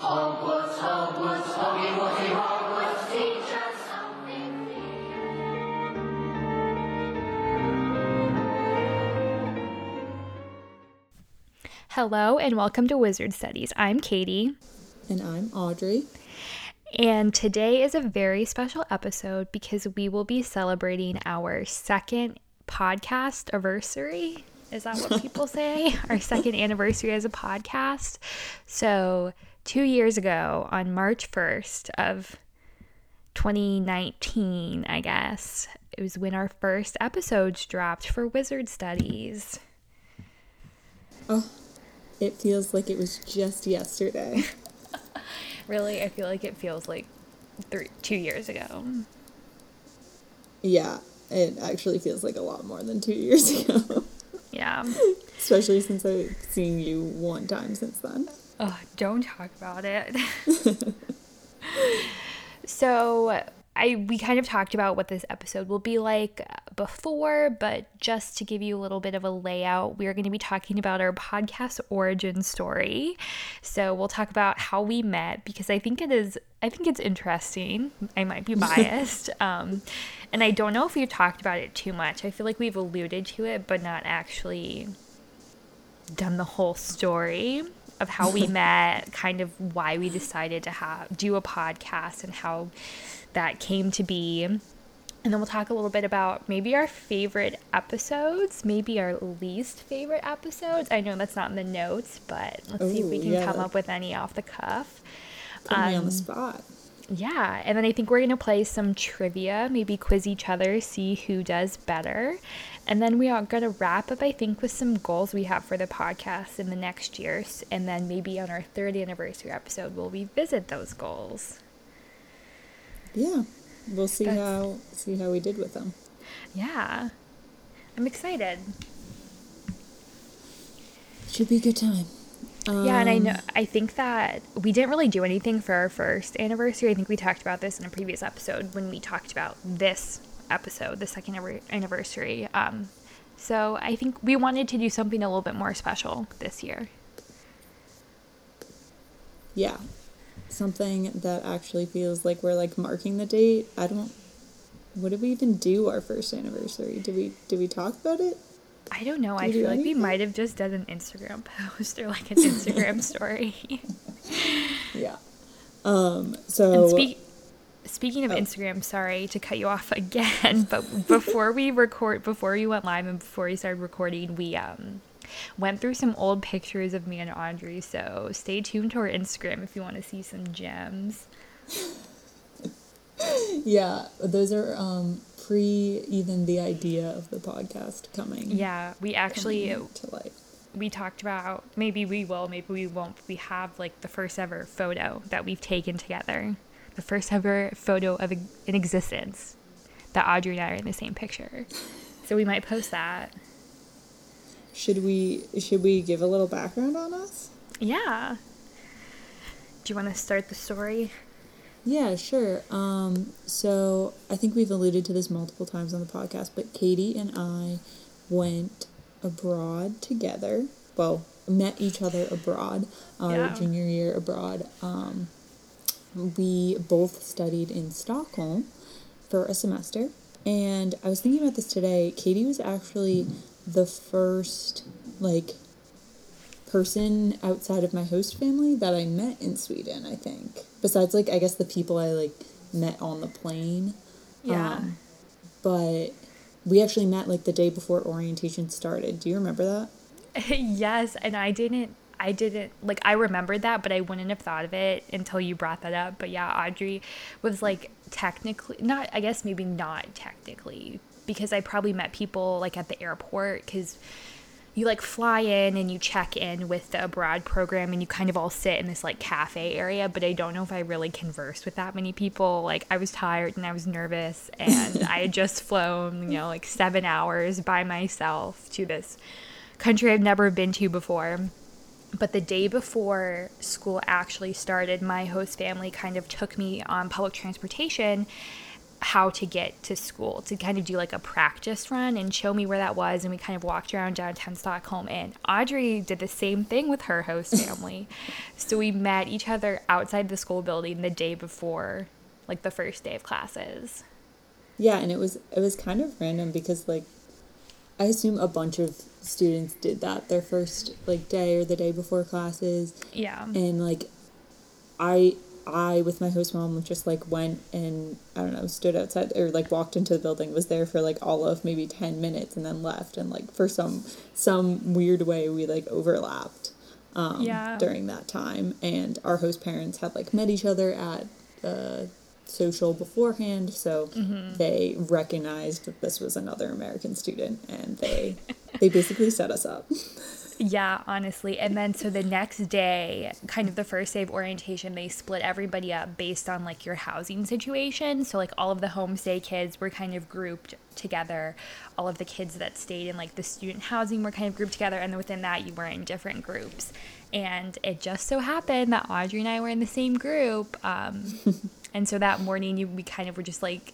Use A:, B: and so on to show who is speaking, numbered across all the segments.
A: Hogwarts, Hogwarts, Hoggy Woggy Hogwarts, teach us something
B: Hello and welcome to Wizard Studies. I'm Katie,
C: And I'm Audrey.
B: and today is a very special episode because we will be celebrating our second podcast anniversary. Is that what people say? Our second anniversary as a podcast. So, two years ago, on March 1st of 2019, I guess, it was when our first episodes dropped for Wizard Studies.
C: Oh, it feels like it was just yesterday.
B: Really, I feel like it feels like three, two years ago.
C: yeah, it actually feels like a lot more than two years ago.
B: Yeah.
C: Especially since I've seen you one time since then.
B: Oh, don't talk about it. so, I we kind of talked about what this episode will be like before, but just to give you a little bit of a layout, we are going to be talking about our podcast origin story. So, we'll talk about how we met because I think it is I think it's interesting. I might be biased. um, and I don't know if we've talked about it too much. I feel like we've alluded to it, but not actually done the whole story of how we met, kind of why we decided to have do a podcast and how that came to be. And then we'll talk a little bit about maybe our favorite episodes, maybe our least favorite episodes. I know that's not in the notes, but let's see if we can
C: yeah.
B: come up with any off the cuff.
C: Put me on
B: Um,
C: the spot.
B: Yeah, and then I think we're going to play some trivia, maybe quiz each other, see who does better. And then we are going to wrap up, I think, with some goals we have for the podcast in the next years. And then maybe on our third anniversary episode, we'll revisit those goals.
C: Yeah, we'll see
B: That's-
C: how see how we did with them.
B: Yeah, I'm excited.
C: Should be a good time.
B: yeah, and I
C: Um,
B: know, I think that we didn't really do anything for our first anniversary. I think we talked about this in a previous episode when we talked about this episode, the second anniversary. Um, so I think we wanted to do something a little bit more special this year.
C: Yeah, something that actually feels like we're like marking the date. I don't. What did we even do our first anniversary? Did we did we talk about it?
B: I don't know. I
C: Did do
B: feel like we might have just done an Instagram post or like an Instagram story.
C: Yeah. Um. So.
B: And speak, speaking of
C: Oh.
B: Instagram, sorry to cut you off again, but before we record, before we went live and before we started recording, we um went through some old pictures of me and Audrey. So stay tuned to our Instagram if you want to see some gems.
C: Yeah, those are um pre even the idea of the podcast coming.
B: Yeah, we actually
C: to life.
B: we talked about maybe we will, maybe we won't. We have like the first ever photo that we've taken together, the first ever photo of in existence that Audrey and I are in the same picture. So we might post that.
C: Should we should we give a little background on us?
B: Yeah. Do you want to start the story?
C: Yeah, sure. Um, so I think we've alluded to this multiple times on the podcast, but Katie and I went abroad together. Well, met each other abroad our
B: Yeah.
C: junior year abroad. Um, we both studied in Stockholm for a semester, and I was thinking about this today. Katie was actually the first like person outside of my host family that I met in Sweden, I think. Besides like I guess the people I like met on the plane.
B: Yeah.
C: Um, but we actually met like the day before orientation started. Do you remember that?
B: yes, and I didn't I didn't like I remembered that, but I wouldn't have thought of it until you brought that up. But yeah, Audrey was like technically not I guess maybe not technically because I probably met people like at the airport cuz you like fly in and you check in with the abroad program and you kind of all sit in this like cafe area. But i don't know if i really conversed with that many people. Like i was tired and i was nervous and i had just flown you know like seven hours by myself to this country i've never been to before but the day before school actually started my host family kind of took me on public transportation how to get to school to kind of do like a practice run and show me where that was and we kind of walked around downtown Stockholm and Audrey did the same thing with her host family. so we met each other outside the school building the day before like the first day of classes.
C: Yeah, and it was it was kind of random because like I assume a bunch of students did that their first like day or the day before classes
B: Yeah.
C: and like I I with my host mom just like went and I don't know stood outside or like walked into the building was there for like all of maybe 10 minutes and then left and like for some some weird way we like overlapped um
B: Yeah.
C: during that time and our host parents had like met each other at uh social beforehand so
B: Mm-hmm.
C: they recognized that this was another American student and they they basically set us up
B: Yeah, honestly. And then so the next day, kind of the first day of orientation, they split everybody up based on like your housing situation. So like all of the homestay kids were kind of grouped together. All of the kids that stayed in like the student housing were kind of grouped together and then within that you were in different groups. And it just so happened that Audrey and I were in the same group. Um, and so that morning you we kind of were just like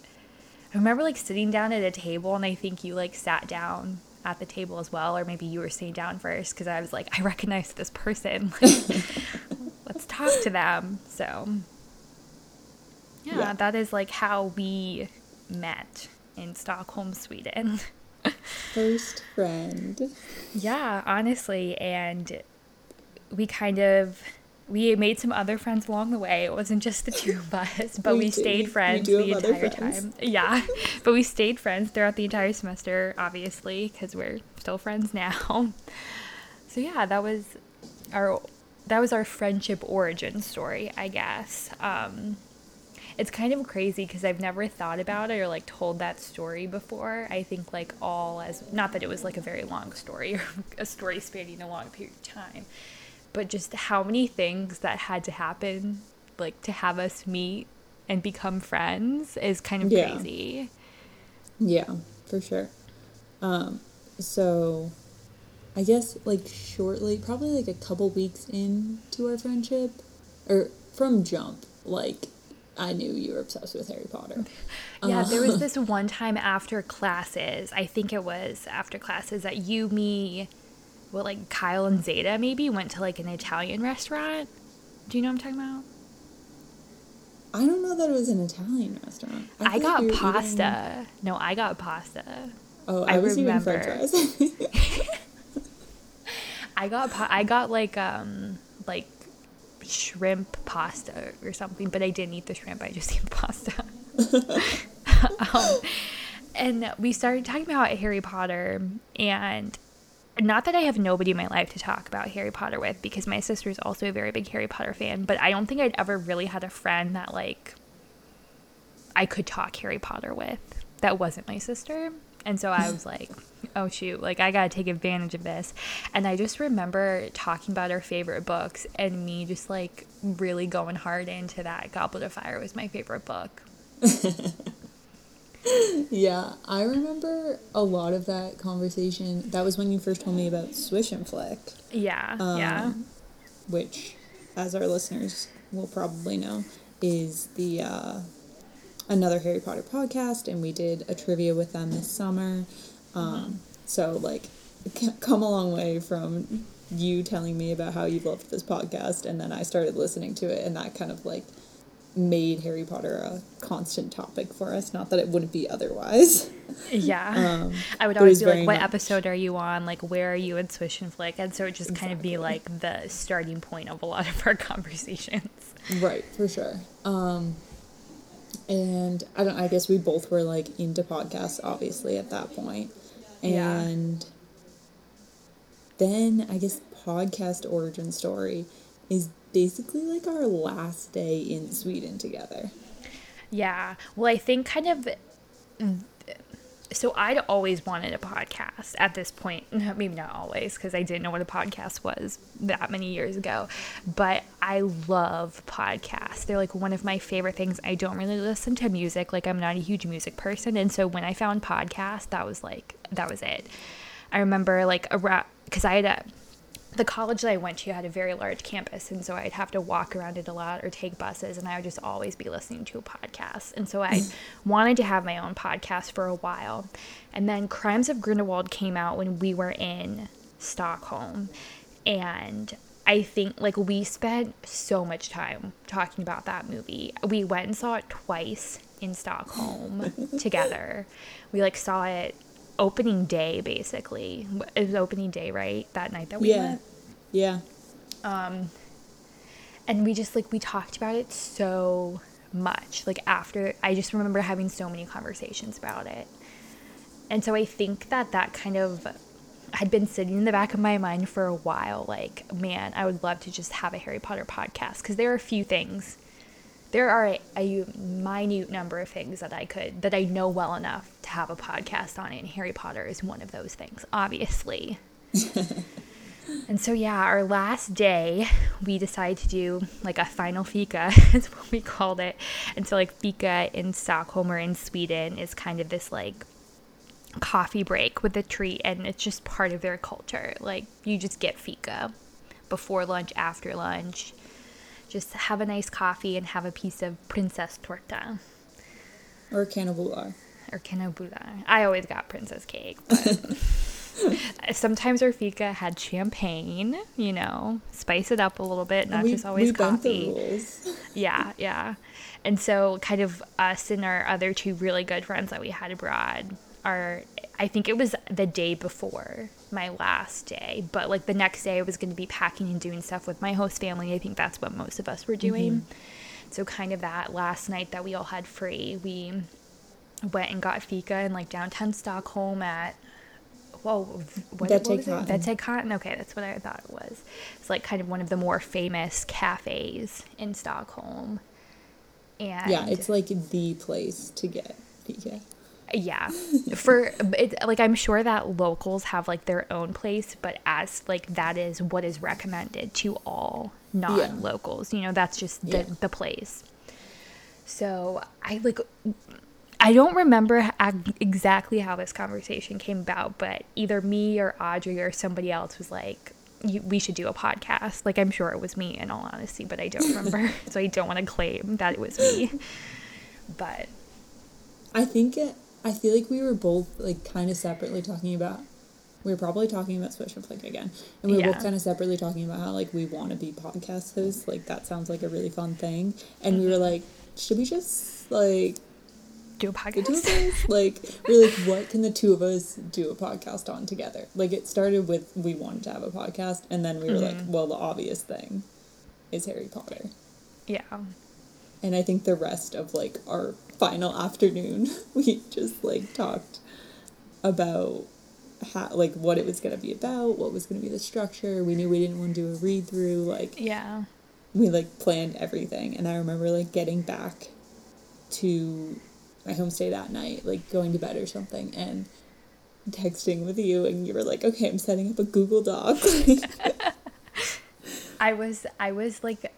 B: I remember like sitting down at a table and I think you like sat down at the table as well or maybe you were sitting down first because I was like I recognize this person like, let's talk to them so yeah,
C: Yeah.
B: that is like how we met in Stockholm Sweden
C: first friend
B: yeah honestly and we kind of we made some other friends along the way. It wasn't just the two of us, but
C: We
B: we, stayed friends
C: do
B: the entire
C: friends.
B: time. Yeah, but we stayed friends throughout the entire semester, obviously, because we're still friends now. So yeah, that was our that was our friendship origin story, I guess. Um, it's kind of crazy because I've never thought about it or like told that story before. I think like all as not that it was like a very long story or a story spanning a long period of time, but just how many things that had to happen like to have us meet and become friends is kind of
C: Yeah.
B: crazy.
C: Yeah, for sure. Um, so I guess like shortly, probably like a couple weeks into our friendship, or from jump, like I knew you were obsessed with Harry Potter.
B: Yeah, there was this one time after classes, I think it was after classes that you, me, what, like Kyle and Zeta maybe went to like an Italian restaurant. Do you know what I'm talking about?
C: I don't know that it was an Italian restaurant.
B: I,
C: like
B: got
C: were
B: pasta.
C: eating-
B: No, I got pasta.
C: oh, I,
B: I
C: was eating French
B: remember.
C: fries.
B: I got pa- I got like um like shrimp pasta or something, but I didn't eat the shrimp. I just ate pasta. um, and we started talking about Harry Potter, and not that I have nobody in my life to talk about Harry Potter with, because my sister is also a very big Harry Potter fan. But I don't think I'd ever really had a friend that like I could talk Harry Potter with that wasn't my sister. And so I was like, oh shoot, like I gotta take advantage of this. And I just remember talking about our favorite books and me just like really going hard into that. Goblet of Fire was my favorite book.
C: yeah, I remember a lot of that conversation. That was when you first told me about Swish and Flick.
B: Yeah,
C: Um,
B: yeah.
C: which, as our listeners will probably know, is the uh, another Harry Potter podcast, and we did a trivia with them this summer. Um, so, like, come a long way from you telling me about how you loved this podcast, and then I started listening to it, and that kind of like made Harry Potter a constant topic for us. Not that it wouldn't be otherwise.
B: Yeah.
C: Um,
B: I would always be like, what
C: much-
B: episode are you on? Like, where are you in Swish and Flick? And so it just kind of be like the starting point of a lot of our conversations.
C: Right, for sure. Um, and I don't. I guess we both were like into podcasts, obviously, at that point.
B: Yeah.
C: And then I guess podcast origin story is basically like our last day in Sweden together.
B: Yeah. Well, I think kind of. So I'd always wanted a podcast at this point. Maybe not always, because I didn't know what a podcast was that many years ago. But I love podcasts. They're like one of my favorite things. I don't really listen to music. Like I'm not a huge music person, and so when I found podcasts, that was like that was it. I remember like around because I had a the college that I went to had a very large campus, and so I'd have to walk around it a lot or take buses, and I would just always be listening to a podcast. And so I mm. wanted to have my own podcast for a while. And then Crimes of Grindelwald came out when we were in Stockholm. And I think like we spent so much time talking about that movie. We went and saw it twice in Stockholm together. We like saw it opening day basically. It was opening day, right? That night that we
C: Yeah.
B: went.
C: Yeah.
B: Um and we just like we talked about it so much like after i just remember having so many conversations about it and so i think that that kind of had been sitting in the back of my mind for a while like man i would love to just have a harry potter podcast because there are a few things there are a, a minute number of things that i could that i know well enough to have a podcast on it and harry potter is one of those things obviously and so, yeah, our last day, we decided to do like a final fika, is what we called it. And so, like, fika in Stockholm or in Sweden is kind of this like coffee break with a treat, and it's just part of their culture. Like, you just get fika before lunch, after lunch. Just have a nice coffee and have a piece of princess torta
C: Or cannibal bar.
B: or canabula. I always got princess cake, but sometimes our fika had champagne, you know, spice it up a little bit, not
C: we,
B: just always
C: we bent the
B: coffee. Yeah, yeah. And so kind of us and our other two really good friends that we had abroad are I think it was the day before my last day, but like the next day I was going to be packing and doing stuff with my host family. I think that's what most of us were doing. Mm-hmm. So kind of that last night that we all had free, we went and got fika in like downtown Stockholm at whoa what, was it?
C: Katten.
B: Vete Cotton. Okay, that's what I thought it was. It's like kind of one of the more famous cafes in Stockholm. And
C: Yeah, it's like the place to get fika.
B: Yeah. For it, like i'm sure that locals have like their own place but as like that is what is recommended to all non-locals you know that's just the,
C: Yeah.
B: the place. So i like i don't remember exactly how this conversation came about but either me or audrey or somebody else was like we should do a podcast. Like i'm sure it was me in all honesty but i don't remember. So i don't want to claim that it was me. But
C: I think it, I feel like we were both like kind of separately talking about. We were probably talking about Swish and Flick again, and we were
B: Yeah.
C: both kind of separately talking about how like we want to be podcast hosts. Like that sounds like a really fun thing, and we were mm-hmm. like, should we just like
B: do a podcast
C: like we're like, what can the two of us do a podcast on together? Like it started with we wanted to have a podcast, and then we were like, mm-hmm. well, the obvious thing is Harry Potter.
B: yeah
C: And I think the rest of like our final afternoon, we just like talked about how like what it was gonna be about, what was gonna be the structure. We knew we didn't want to do a read through. Like
B: yeah
C: we like planned everything, and I remember like getting back to my homestay that night, like going to bed or something, and texting with you, and you were like, "Okay, I'm setting up a Google Doc."
B: I was I was like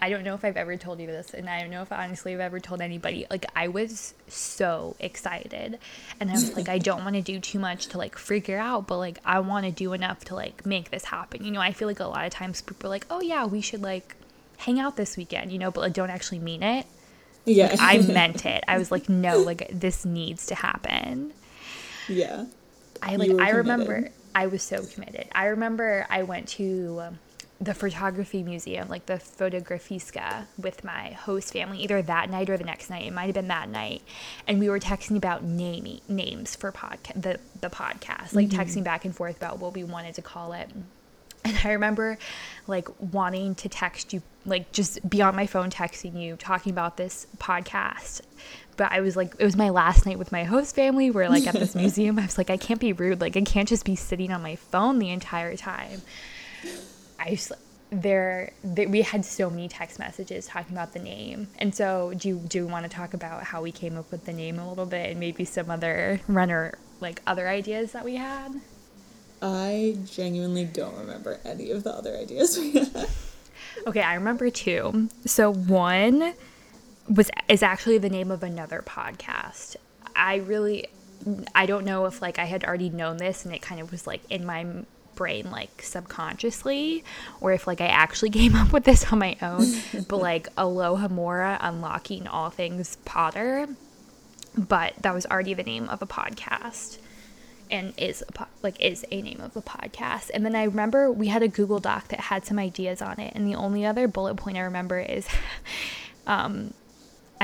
B: I don't know if I've ever told you this and I don't know if honestly I've ever told anybody like I was so excited and I was like I don't want to do too much to like figure out but like I want to do enough to like make this happen. You know, I feel like a lot of times people are like, "Oh yeah, we should like hang out this weekend," you know, but like don't actually mean it.
C: yeah,
B: I meant it. I was like, "No, like this needs to happen."
C: yeah.
B: I like I remember. I was so committed. I remember I went to um, the photography museum, like the Fotografiska, with my host family either that night or the next night. It might have been that night, and we were texting about naming names for podcast the the podcast, like mm-hmm. texting back and forth about what we wanted to call it. And I remember like wanting to text you, like just be on my phone texting you, talking about this podcast. But I was like, it was my last night with my host family. We're like at this museum. I was like, I can't be rude. Like, I can't just be sitting on my phone the entire time. I just, there, th- we had so many text messages talking about the name. And so, do you, do you want to talk about how we came up with the name a little bit and maybe some other runner, like other ideas that we had?
C: I genuinely don't remember any of the other ideas we had.
B: Okay, I remember two. So one was is actually the name of another podcast. I really I don't know if like I had already known this and it kind of was like in my brain like subconsciously or if like I actually came up with this on my own. but like Alohomora unlocking all things Potter. But that was already the name of a podcast and is a po- like is a name of a podcast. And then I remember we had a Google Doc that had some ideas on it, and the only other bullet point I remember is, um,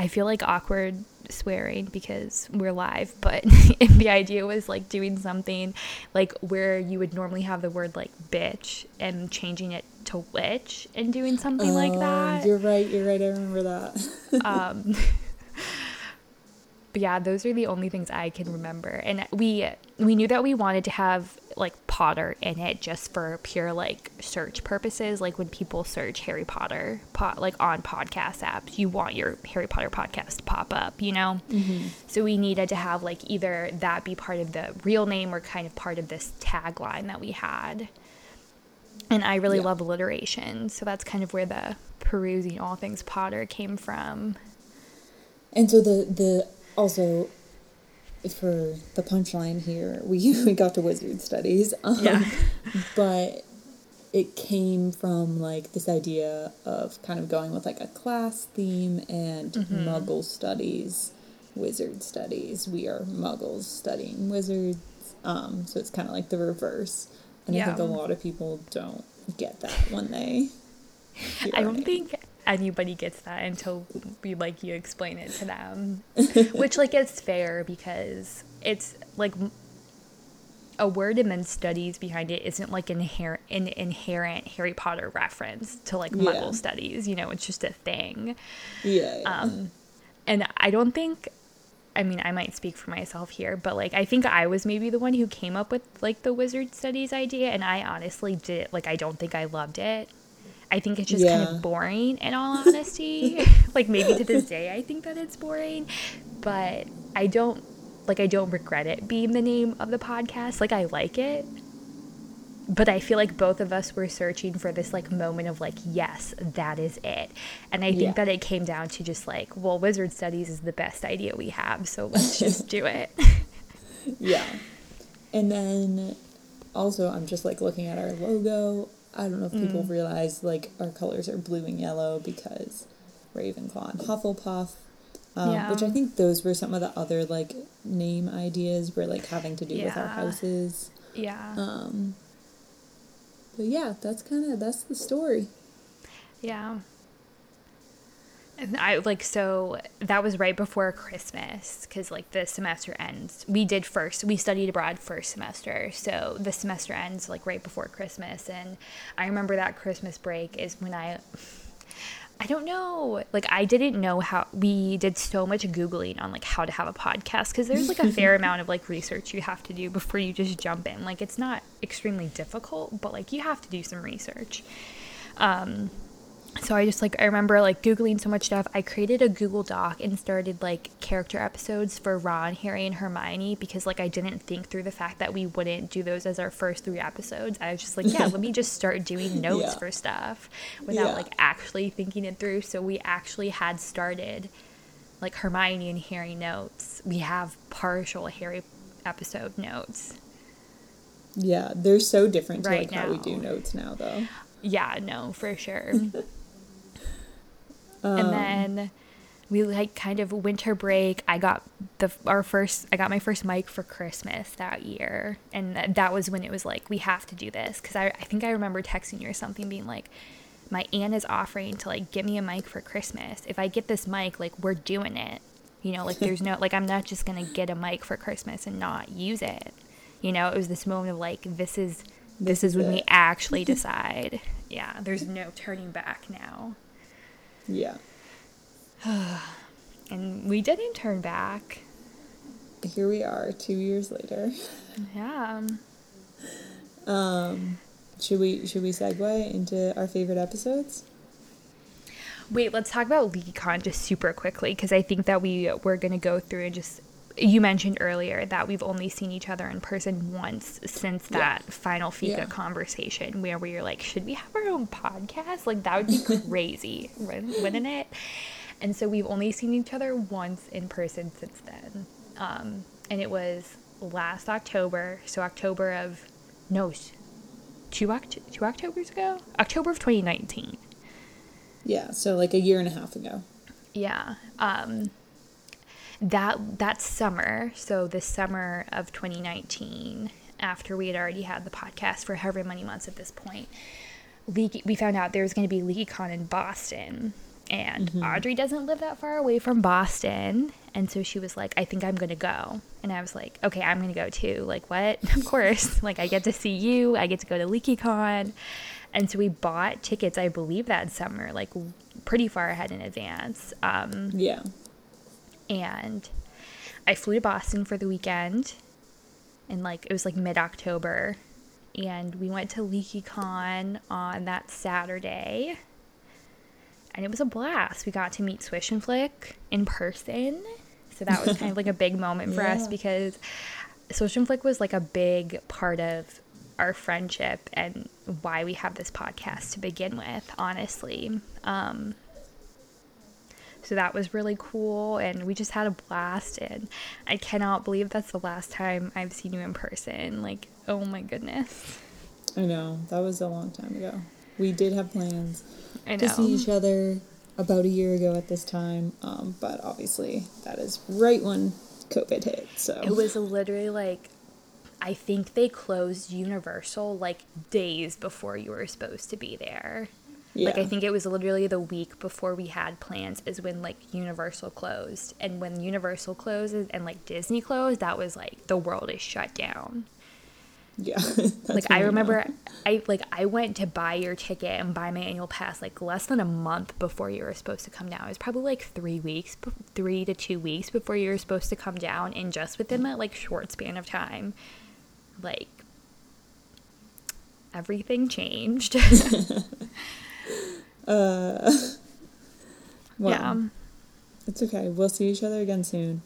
B: I feel like awkward swearing because we're live, but the idea was like doing something like where you would normally have the word like bitch and changing it to witch and doing something like
C: Oh,
B: that.
C: You're right. You're right. I remember that.
B: um but yeah those are the only things i can remember and we we knew that we wanted to have like potter in it just for pure like search purposes. Like when people search harry potter po- like on podcast apps you want your harry potter podcast to pop up you know? Mm-hmm. So we needed to have like either that be part of the real name or kind of part of this tagline that we had. And i really
C: Yeah.
B: love alliteration so that's kind of where the perusing all things potter came from.
C: And so the the also for the punchline here, we we got to wizard studies. Um,
B: Yeah.
C: but it came from like this idea of kind of going with like a class theme and
B: Mm-hmm.
C: muggle studies, wizard studies. We are muggles studying wizards. Um, so it's kind of like the reverse. And I think a lot of people don't get that when they
B: I don't think anybody gets that until we like you explain it to them, which like is fair because it's like a word and then studies behind it isn't like inherent an inherent Harry Potter reference to like
C: Yeah.
B: Muggle studies. You know, it's just a thing.
C: Yeah. yeah.
B: Um, and I don't think. I mean, I might speak for myself here, but like I think I was maybe the one who came up with like the wizard studies idea, and I honestly did like I don't think I loved it. I think it's just kind of boring in all honesty. like maybe to this day I think that it's boring, but I don't like I don't regret it being the name of the podcast. Like I like it. But I feel like both of us were searching for this like moment of like yes, that is it. And I think
C: Yeah.
B: that it came down to just like, well, wizard studies is the best idea we have, so let's just do it.
C: Yeah. And then also, I'm just like looking at our logo. I don't know if people realize like our colors are blue and yellow because Ravenclaw and Hufflepuff. Um,
B: Yeah.
C: Which I think those were some of the other like name ideas we were like having to do with our houses.
B: yeah.
C: Um, but yeah, that's kind of that's the story.
B: Yeah. I like so that was right before Christmas because like the semester ends. We did first. We studied abroad first semester, so the semester ends like right before Christmas. And I remember that Christmas break is when I, I don't know, like I didn't know how we did so much googling on like how to have a podcast because there's like a fair amount of like research you have to do before you just jump in. Like it's not extremely difficult, but like you have to do some research. Um, so I just like I remember like googling so much stuff. I created a Google Doc and started like character episodes for Ron, Harry, and Hermione because like I didn't think through the fact that we wouldn't do those as our first three episodes. I was just like, yeah, let me just start doing notes
C: Yeah.
B: for stuff without
C: Yeah.
B: like actually thinking it through. So we actually had started like Hermione and Harry notes. We have partial Harry episode notes.
C: Yeah, they're so different to
B: Right
C: like how we do notes now, though.
B: Yeah, no, for sure.
C: Um,
B: and then we like kind of winter break. I got the our first. I got my first mic for Christmas that year, and that, was when it was like we have to do this because I I think I remember texting you or something being like. My aunt is offering to like get me a mic for Christmas. If I get this mic, like we're doing it. You know, like there's no like I'm not just gonna get a mic for Christmas and not use it. You know, it was this moment of like this is this,
C: This
B: is
C: is
B: when we actually decide. yeah, there's no turning back now.
C: Yeah.
B: And we didn't turn back.
C: Here we are, two years later.
B: Yeah.
C: Um, should we should we segue into our favorite episodes?
B: Wait, let's talk about LeakyCon just super quickly because I think that we we're gonna go through and just. You mentioned earlier that we've only seen each other in person once since
C: Yeah.
B: that final Fika
C: Yeah.
B: conversation where we were like, should we have our own podcast? Like that would be crazy, wouldn't wouldn't it? And so we've only seen each other once in person since then, um, and it was last October. So October of no, two, Oct- two Octobers ago? October of 2019.
C: Yeah, so like a year and a half ago.
B: Yeah. Um, that that summer, so the summer of 2019, after we had already had the podcast for however many months at this point, Leaky, we found out there was going to be LeakyCon in Boston. And Audrey doesn't live that far away from Boston. And so she was like, I think I'm going to go. And I was like, okay, I'm going to go too. Like, what? Of course. like, I get to see you. I get to go to LeakyCon. And so we bought tickets, I believe that summer, like pretty far ahead in advance. Um,
C: Yeah.
B: And I flew to Boston for the weekend, and like it was like mid October, and we went to LeakyCon on that Saturday, and it was a blast. We got to meet Swish and Flick in person, so that was kind of like a big moment for us because Swish and Flick was like a big part of our friendship and why we have this podcast to begin with. Honestly. Um, so that was really cool, and we just had a blast. And I cannot believe that's the last time I've seen you in person. Like, oh my goodness.
C: I know. That was a long time ago. We did have plans to see each other about a year ago at this time, um, but obviously that is right when COVID hit. So
B: It was literally like, I think they closed Universal like days before you were supposed to be there. Like, I think it was literally the week before we had plans, is when like Universal closed. And when Universal closes and like Disney closed, that was like the world is shut down.
C: yeah.
B: Like I remember
C: know.
B: I like I went to buy your ticket and buy my annual pass like less than a month before you were supposed to come down. It was probably like 3 weeks, 3 to 2 weeks before you were supposed to come down and just within that like short span of time like everything changed.
C: Well,
B: yeah.
C: it's okay. We'll see each other again soon.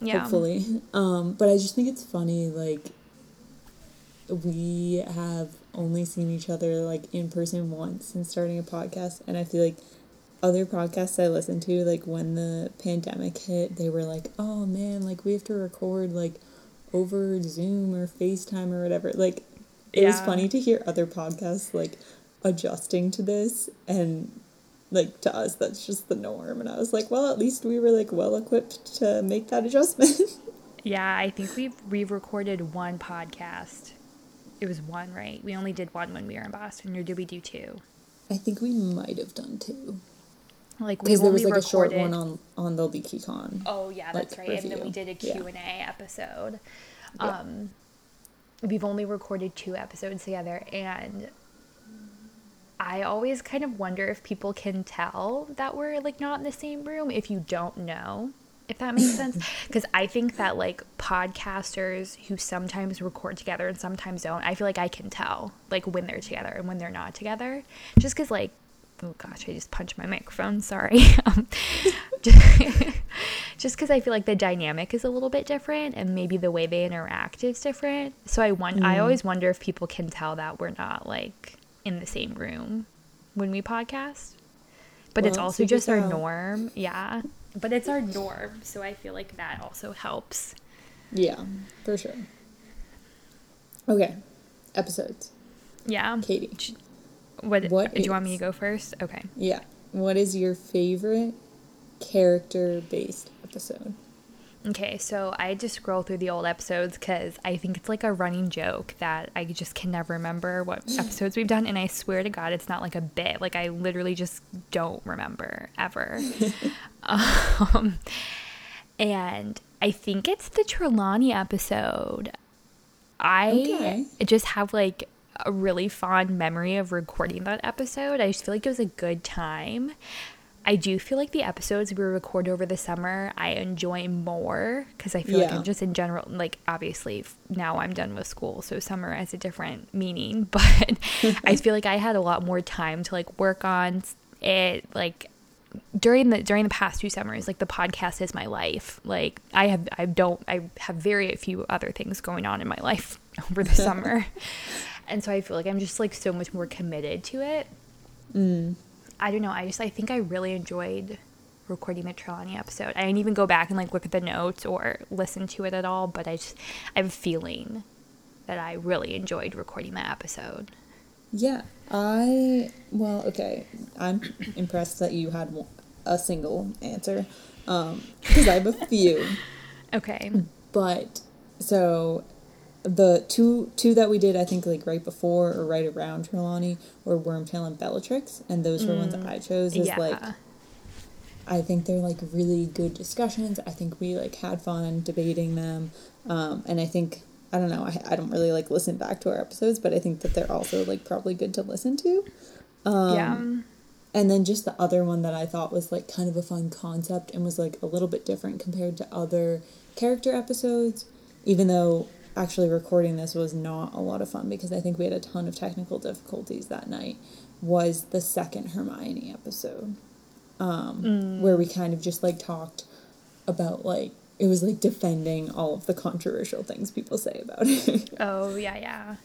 B: Yeah.
C: hopefully. Um, but I just think it's funny, like we have only seen each other like in person once since starting a podcast, and I feel like other podcasts I listen to, like when the pandemic hit, they were like, "Oh man, like we have to record like over Zoom or FaceTime or whatever." Like it was funny to hear other podcasts like adjusting to this and like to us that's just the norm and i was like well at least we were like well equipped to make that adjustment
B: Yeah, I think we've we've recorded one podcast. It was one, right? We only did one when we were in Boston, or did we do two?
C: i think we might have done two
B: Like we
C: because there was like a short one on on the LeakyCon
B: Oh yeah,
C: like,
B: that's right. And then we did a Q&A episode.
C: Yeah.
B: Um we've only recorded two episodes together and I always kind of wonder if people can tell that we're like not in the same room if you don't know. If that makes sense. Because I think that like podcasters who sometimes record together and sometimes don't, I feel like I can tell like when they're together and when they're not together. Just because like, oh gosh, I just punched my microphone. Sorry. um, just because I feel like the dynamic is a little bit different and maybe the way they interact is different. So I want I always wonder if people can tell that we're not like in the same room when we podcast. But it's also just our norm. Yeah. But it's our norm, so I feel like that also helps.
C: yeah for sure okay episodes
B: Yeah.
C: katie
B: What,
C: What
B: do you want me to go first? Okay.
C: yeah what is your favorite character based episode
B: Okay, so I just scroll through the old episodes because I think it's like a running joke that I just can never remember what episodes we've done. And I swear to God, it's not like a bit. Like, I literally just don't remember ever. um, and I think it's the Trelawney episode. I
C: Okay.
B: just have like a really fond memory of recording that episode. I just feel like it was a good time. I do feel like the episodes we record over the summer I enjoy more because I feel like I'm just in general like obviously now I'm done with school so summer has a different meaning but I feel like I had a lot more time to like work on it like during the during the past two summers like the podcast is my life. Like I have I don't I have very few other things going on in my life over the summer. And so I feel like I'm just like so much more committed to it mm. I don't know. I just I think I really enjoyed recording the Trelawney episode. I didn't even go back and like look at the notes or listen to it at all, but I just I have a feeling that I really enjoyed recording that episode.
C: Yeah, I well, okay. I'm impressed that you had a single answer, um, because I have a few.
B: Okay.
C: But so the two two that we did, I think like right before or right around Trelawney were Wormtail and Bellatrix, and those were ones that I chose. Is
B: Yeah.
C: like I think they're like really good discussions. I think we like had fun debating them, um, and I think I don't know. I, I don't really like listen back to our episodes, but I think that they're also like probably good to listen to. Um,
B: yeah.
C: And then just the other one that I thought was like kind of a fun concept and was like a little bit different compared to other character episodes, even though actually recording this was not a lot of fun because I think we had a ton of technical difficulties that night, was the second Hermione episode. Um, Where we kind of just like talked about like, it was like defending all of the controversial things people say about it.
B: Oh, yeah, yeah.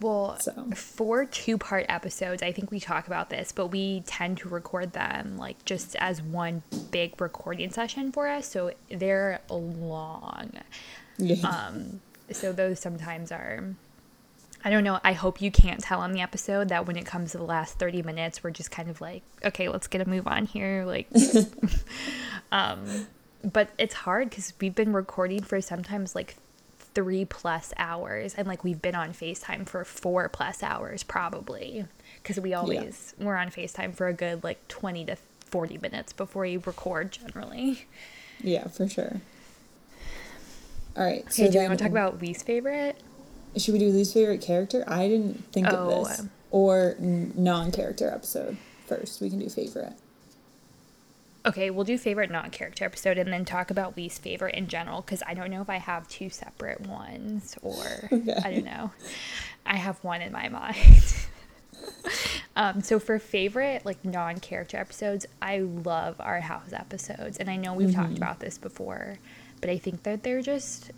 B: Well,
C: So.
B: for two part episodes, I think we talk about this, but we tend to record them like just as one big recording session for us. So they're long.
C: yeah.
B: Um, so those sometimes are. I don't know. I hope you can't tell on the episode that when it comes to the last 30 minutes, we're just kind of like, okay, let's get a move on here. Like, um, but it's hard because we've been recording for sometimes like three plus hours and like we've been on FaceTime for four plus hours probably because we always we're on FaceTime for a good like 20 to 40 minutes before you record generally.
C: yeah, for sure. All right.
B: Okay, do you want to talk about least favorite?
C: Should we do least favorite character? I didn't think
B: Oh,
C: of this.
B: um,
C: Or non-character episode first. We can do favorite.
B: Okay, we'll do favorite non character episode and then talk about least favorite in general because I don't know if I have two separate ones or
C: Okay.
B: I don't know. I have one in my mind. um, so for favorite like non character episodes, I love our house episodes and I know we've talked about this before, but I think that they're just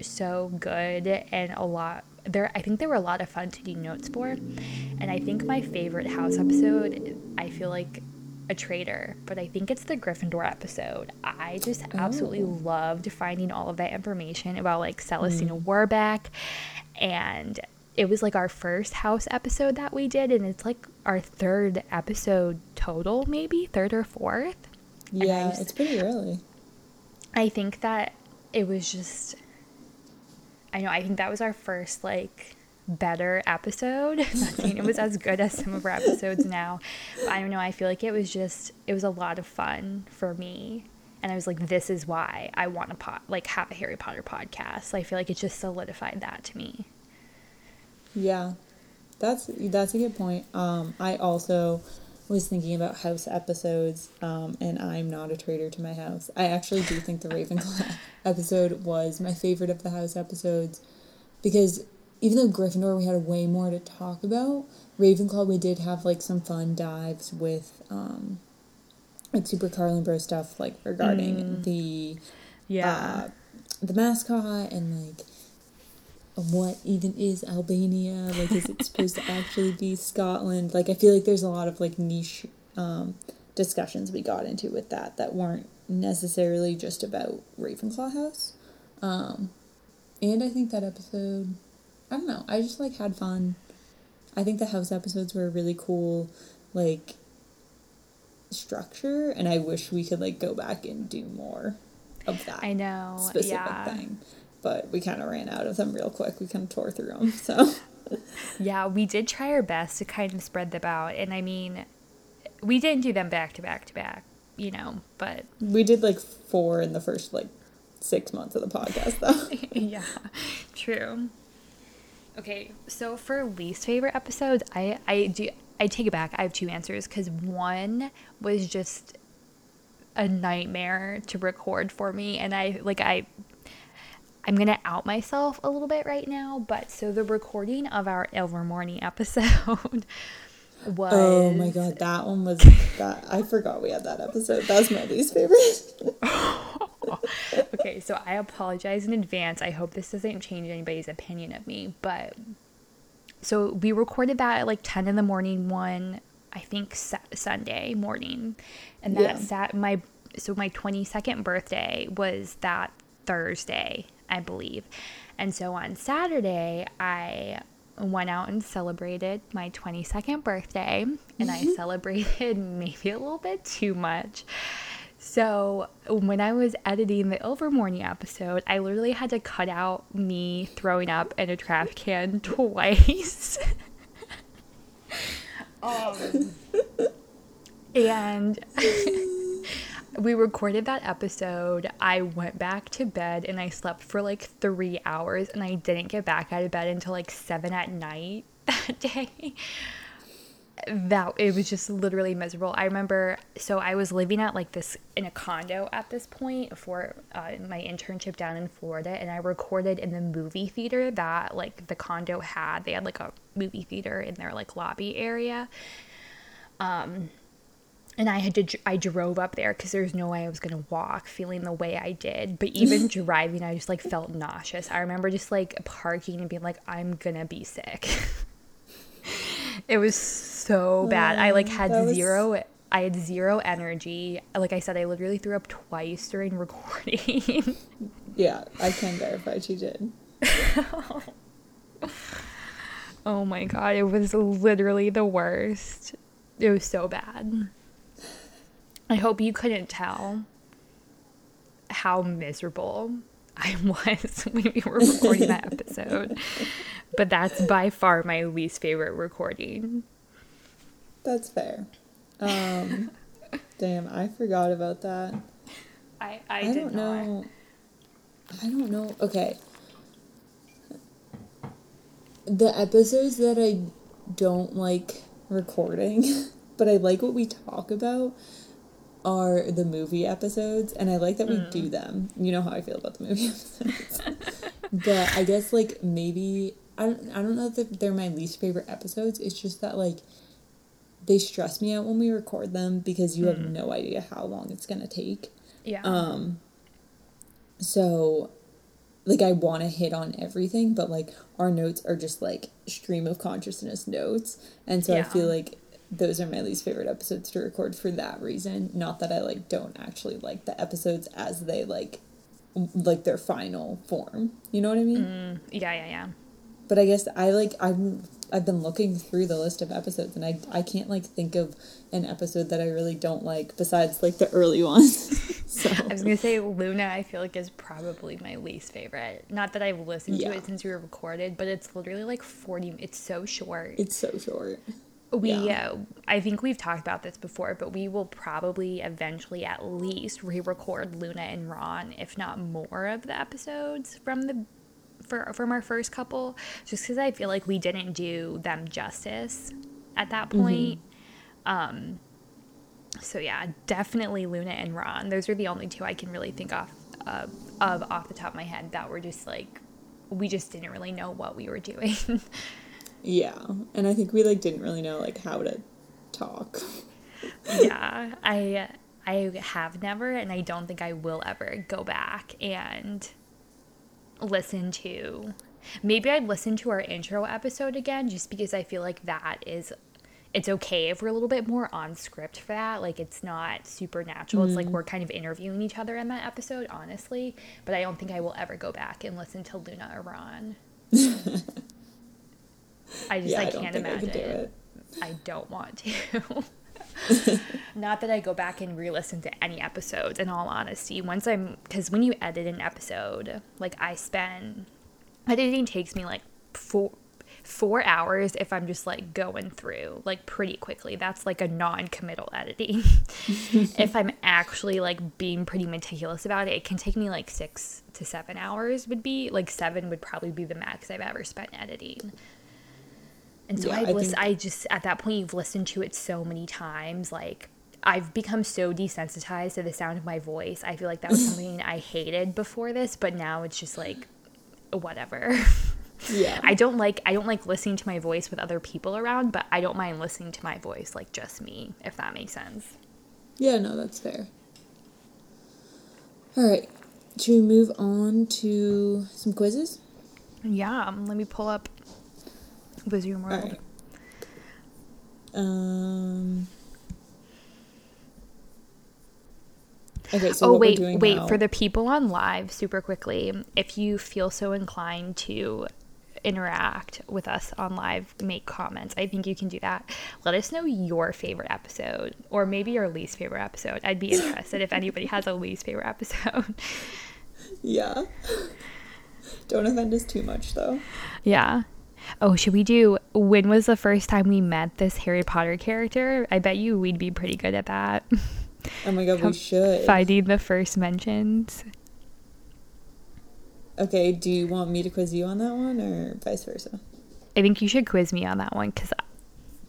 B: so good and a lot there I think they were a lot of fun to do notes for. And I think my favorite house episode I feel like a traitor, but I think it's the Gryffindor episode. I just absolutely
C: Oh.
B: loved finding all of that information about like Celestina mm. Warbeck and it was like our first house episode that we did and it's like our third episode total maybe third or fourth
C: Yeah,
B: just-
C: it's pretty early.
B: I think that it was just I know I think that was our first like better episode. Not saying it was as good as some of our episodes now. But I don't know, I feel like it was just it was a lot of fun for me. And I was like, this is why I want to pot like have a Harry Potter podcast. I feel like it just solidified that to me.
C: Yeah, that's that's a good point. Um, I also was thinking about house episodes, um, and I'm not a traitor to my house. I actually do think the Ravenclaw episode was my favorite of the house episodes because even though Gryffindor we had way more to talk about, Ravenclaw we did have like some fun dives with um, like Super Carlin Bro stuff like regarding the uh, the mascot and like what even is Albania? Like, is it supposed to actually be Scotland? Like, I feel like there's a lot of like niche um, discussions we got into with that that weren't necessarily just about Ravenclaw House. Um, and I think that episode, I don't know, I just like had fun. I think the house episodes were really cool, like structure, and I wish we could like go back and do more of that
B: I know.
C: specific
B: yeah.
C: thing. But we kind of ran out of them real quick. We kind of tore through them. So
B: Yeah, we did try our best to kind of spread them out. And I mean, we didn't do them back to back to back, you know, but
C: we did like four in the first like six months of the podcast, though.
B: yeah, true. Okay, so for least favorite episodes, I I do I take it back. I have two answers because one was just a nightmare to record for me, and I like I. I'm gonna out myself a little bit right now, but so the recording of our Ilvermorny episode was
C: oh my god, that one was that. I forgot we had that episode. That was my least favorite.
B: okay, so I apologize in advance. I hope this doesn't change anybody's opinion of me, but so we recorded that at like 10 in the morning one, I think sa- Sunday morning. And that
C: Yeah.
B: sat my so my 22nd birthday was that Thursday, I believe. And so on Saturday, I went out and celebrated my 22nd birthday, and I celebrated maybe a little bit too much. So, when I was editing the Ilvermorny episode, I literally had to cut out me throwing up in a trash can twice. um, and we recorded that episode. I went back to bed and I slept for like three hours, and I didn't get back out of bed until like seven at night that day. That it was just literally miserable. I remember, so I was living at like this in a condo at this point for uh, my internship down in Florida, and I recorded in the movie theater that like the condo had. They had like a movie theater in their like lobby area. Um, and I had to I drove up there because there's no way I was gonna walk feeling the way I did. But even driving, I just like felt nauseous. I remember just like parking and being like, I'm gonna be sick. it was so bad. I like oh,
C: had was-
B: zero. I had zero energy. Like I said, I literally threw up twice during recording.
C: Yeah, I can verify she did.
B: oh my god, it was literally the worst. It was so bad. I hope you couldn't tell how miserable I was when we were recording that episode. But that's by far my least favorite recording.
C: That's fair. Um, damn, I forgot about that.
B: I, I,
C: I, don't
B: not.
C: know. I don't know. Okay. The episodes that I don't like recording, but I like what we talk about are the movie episodes and I like that we
B: Mm.
C: do them. You know how I feel about the movie episodes. but I guess like maybe I don't I don't know if they're- my least favorite episodes. It's just that like they stress me out when we record them because you have
B: Mm.
C: no idea how long it's going to take.
B: Yeah.
C: Um so like I want to hit on everything, but like our notes are just like stream of consciousness notes. And so I feel like those are my least favorite episodes to record for that reason. Not that I like don't actually like the episodes as they like like their final form. You know what I mean?
B: Mm, yeah, yeah, yeah.
C: But I guess I like I'm I've been looking through the list of episodes and I I can't like think of an episode that I really don't like besides like the early ones. so
B: I was gonna say Luna. I feel like is probably my least favorite. Not that I've listened
C: Yeah.
B: to it since we were recorded, but it's literally like forty. It's so short.
C: it's so short.
B: We,
C: yeah.
B: uh, I think we've talked about this before, but we will probably eventually at least re-record Luna and Ron, if not more of the episodes from the for from our first couple, just because I feel like we didn't do them justice at that point. Um, so yeah, definitely Luna and Ron. Those are the only two I can really think off uh, of off the top of my head that were just like we just didn't really know what we were doing.
C: Yeah, and I think we like didn't really know like how to talk.
B: yeah, I I have never, and I don't think I will ever go back and listen to. Maybe I'd listen to our intro episode again, just because I feel like that is. It's okay if we're a little bit more on script for that. Like it's not supernatural. It's like mm. we're kind of interviewing each other in that episode, honestly. But I don't think I will ever go back and listen to Luna Ron. I just
C: yeah,
B: I
C: I,
B: can't imagine.
C: I do it.
B: I don't want to. Not that I go back and re listen to any episodes, in all honesty. Once I'm, because when you edit an episode, like I spend, editing takes me like four, four hours if I'm just like going through like pretty quickly. That's like a non committal editing. if I'm actually like being pretty meticulous about it, it can take me like six to seven hours, would be like seven would probably be the max I've ever spent editing. And so
C: Yeah,
B: I,
C: I
B: I just at that point you've listened to it so many times, like I've become so desensitized to the sound of my voice. I feel like that was something I hated before this, but now it's just like whatever.
C: Yeah,
B: I don't like I don't like listening to my voice with other people around, but I don't mind listening to my voice like just me, if that makes sense.
C: yeah, no, that's fair. All right, should we move on to some quizzes?
B: Yeah, let me pull up Wizard World.
C: Right. Um. Okay, so
B: oh wait, wait
C: now-
B: for the people on live super quickly. If you feel so inclined to interact with us on live, make comments, I think you can do that. Let us know your favorite episode or maybe your least favorite episode. I'd be interested if anybody has a least favorite episode.
C: Yeah. Don't offend us too much, though.
B: yeah. Oh, should we do when was the first time we met this Harry Potter character? I bet you we'd be pretty good at that.
C: Oh my god, we should.
B: Finding the first mentions.
C: Okay, do you want me to quiz you on that one or vice versa?
B: I think you should quiz me on that one because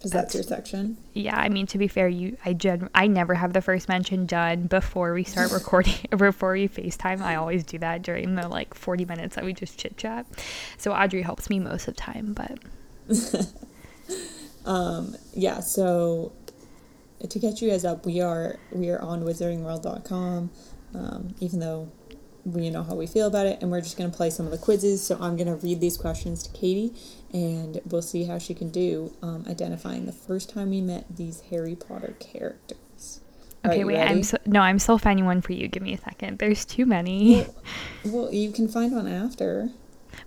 C: Because that's your section.
B: yeah, I mean to be fair, you I gen- I never have the first mention done before we start recording before we FaceTime. I always do that during the like 40 minutes that we just chit chat. So Audrey helps me most of the time, but um
C: Yeah, so to catch you guys up, we are we are on wizardingworld.com, um, even though we know how we feel about it, and we're just gonna play some of the quizzes. So I'm gonna read these questions to Katie, and we'll see how she can do um, identifying the first time we met these Harry Potter characters.
B: Okay, wait,
C: ready?
B: I'm so, no, I'm still finding one for you. Give me a second. There's too many.
C: Well, you can find one after.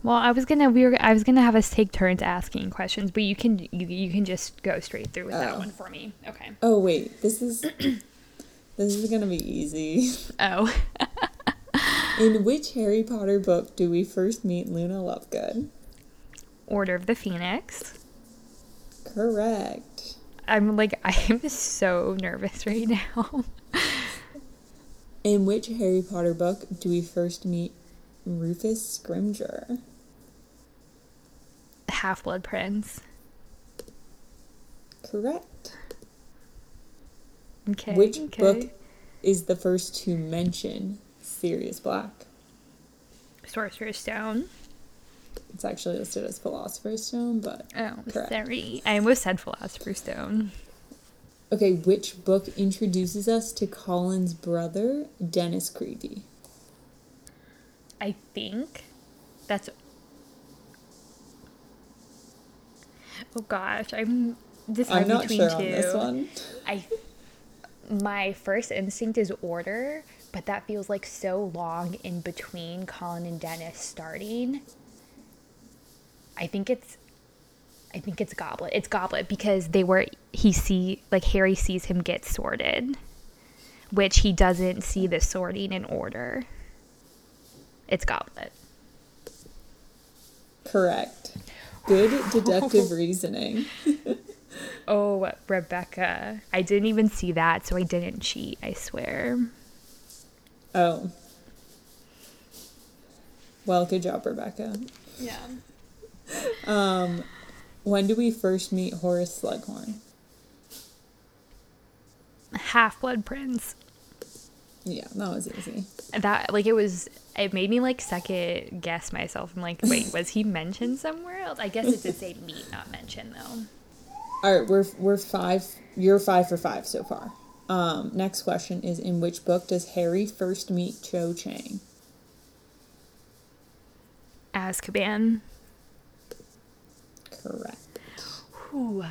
B: Well, I was gonna we were I was gonna have us take turns asking questions, but you can you, you can just go straight through with that
C: Oh.
B: one for me. Okay.
C: Oh wait, this is this is gonna be easy.
B: Oh.
C: In which Harry Potter book do we first meet Luna Lovegood?
B: Order of the Phoenix.
C: Correct.
B: I'm like I'm so nervous right now.
C: In which Harry Potter book do we first meet Rufus Scrimgeour?
B: Half Blood Prince.
C: Correct.
B: Okay.
C: Which
B: okay.
C: book is the first to mention Sirius Black?
B: Sorcerer's Stone.
C: It's actually listed as Philosopher's Stone, but
B: Oh,
C: Correct.
B: sorry. I almost said Philosopher's Stone.
C: okay. Which book introduces us to Colin's brother, Dennis Creevey?
B: I think that's. Oh gosh, I'm
C: I'm not
B: between
C: sure
B: two.
C: on this one.
B: I my first instinct is order, but that feels like so long in between Colin and Dennis starting. I think it's I think it's Goblet. It's Goblet because they were he see like Harry sees him get sorted, which he doesn't see the sorting in order. It's Goblet.
C: Correct. Good deductive reasoning.
B: Oh, Rebecca. I didn't even see that, so I didn't cheat, I swear.
C: Oh. Well, good job, Rebecca.
B: Yeah.
C: Um, when do we first meet Horace Slughorn?
B: Half Blood Prince.
C: Yeah, that was easy.
B: that like it was it made me like second guess myself i'm like wait was he mentioned somewhere else i guess it did say meet not mention though
C: All right, we're we're five. You're five for five so far. Um, next question is: In which book does Harry first meet Cho Chang?
B: azkaban
C: Correct.
B: Ooh.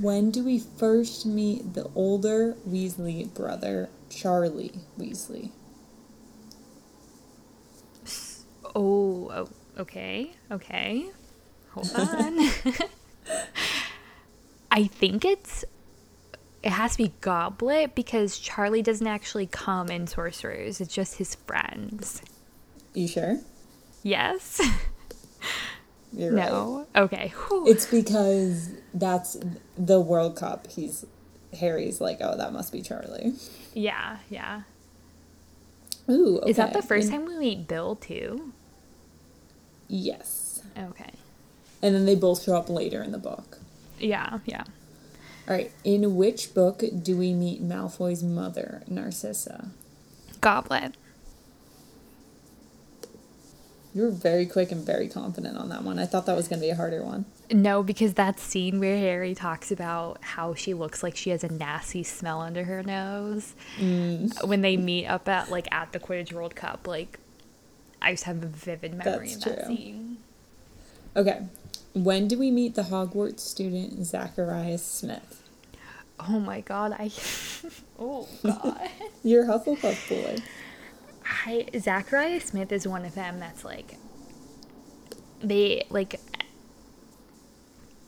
C: When do we first meet the older Weasley brother, Charlie Weasley?
B: oh oh okay okay hold on i think it's it has to be goblet because charlie doesn't actually come in sorcerers it's just his friends
C: You sure?
B: yes
C: You're right.
B: no okay Whew.
C: It's because that's the World Cup. He's Harry's like, oh, that must be Charlie.
B: yeah yeah
C: Ooh,
B: Is that the first time we meet Bill too?
C: Yes.
B: Okay.
C: And then they both show up later in the book.
B: Yeah, yeah.
C: All right. In which book do we meet Malfoy's mother, Narcissa?
B: Goblet.
C: You were very quick and very confident on that one. I thought that was going to be a harder one.
B: No, because that scene where Harry talks about how she looks like she has a nasty smell under her nose mm. uh, when they meet up at like at the Quidditch World Cup, like I just have a vivid memory
C: That's
B: of that
C: true.
B: scene.
C: Okay. When do we meet the Hogwarts student Zacharias Smith?
B: Oh my god, I Oh god.
C: You're Hufflepuff boy.
B: I Zachariah Smith is one of them that's like they like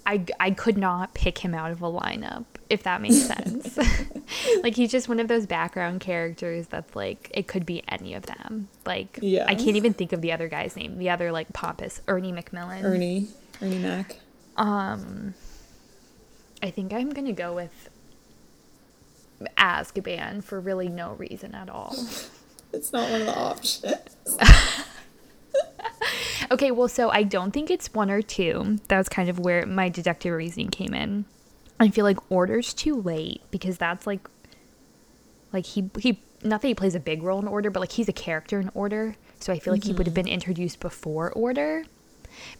B: I, I could not pick him out of a lineup if that makes sense like he's just one of those background characters that's like it could be any of them like
C: Yeah.
B: i can't even think of the other guy's name the other like pompous ernie macmillan
C: Ernie, Ernie Mac.
B: um i think i'm gonna go with azkaban for really no reason at all
C: It's not one of the options.
B: Okay, well, so I don't think it's one or two. That was kind of where my deductive reasoning came in. I feel like order's too late because that's like, like he he not that he plays a big role in order, but like he's a character in order. So I feel like he would have been introduced before order.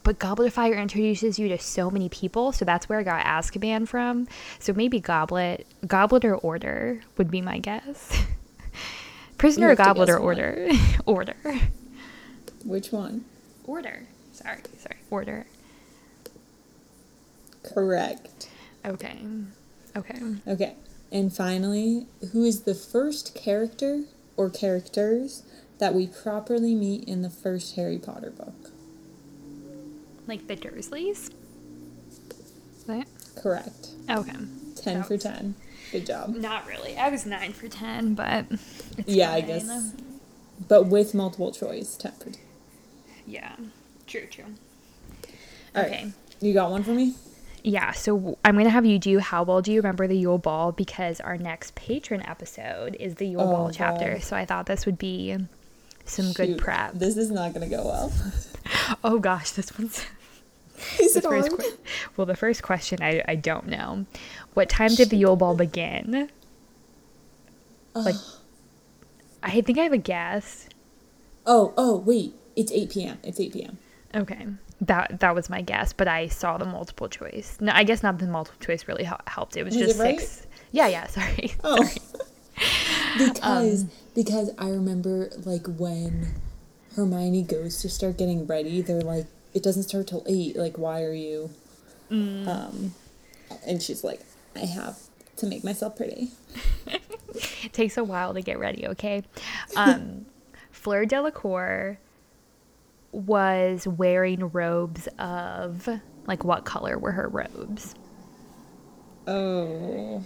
B: But Goblet of Fire introduces you to so many people, so that's where I got Azkaban from. So maybe Goblet, Goblet or Order would be my guess. Prisoner Goblet or. Order? order.
C: Which one?
B: Order. Sorry, sorry. Order.
C: Correct.
B: Okay. Okay.
C: Okay. And finally, who is the first character or characters that we properly meet in the first Harry Potter book?
B: Like the Dursleys? Right?
C: Correct.
B: Okay.
C: 10
B: That
C: for 10. Good job.
B: Not really. I was 9 for 10, but. It's
C: Yeah, I guess. But with multiple choice, 10 for 10.
B: Yeah. True, true.
C: All right.
B: Okay.
C: You got one for me?
B: Yeah, so I'm going to have you do How Well Do You Remember the Yule Ball because our next patron episode is the Yule
C: Oh,
B: Ball chapter.
C: God.
B: So I thought this would be some good prep.
C: This is not going to go well.
B: Oh gosh, this one's.
C: Is
B: The first que- well, the first question I, I don't know. What time did the Yule Ball begin? Like, I think I have a guess.
C: Oh, oh, wait. It's 8 p.m. It's 8 p.m.
B: Okay, that that was my guess, but I saw the multiple choice. No, I guess not the multiple choice really helped. It was,
C: Was
B: just
C: it right?
B: six. Yeah, yeah. Sorry.
C: Oh. because
B: Um,
C: because I remember like when Hermione goes to start getting ready, they're like, it doesn't start till eight. Like, why are you?
B: Mm.
C: Um, and she's like, I have to make myself pretty.
B: It takes a while to get ready. Okay. Um, Fleur Delacour was wearing robes of like what color were her robes?
C: Oh,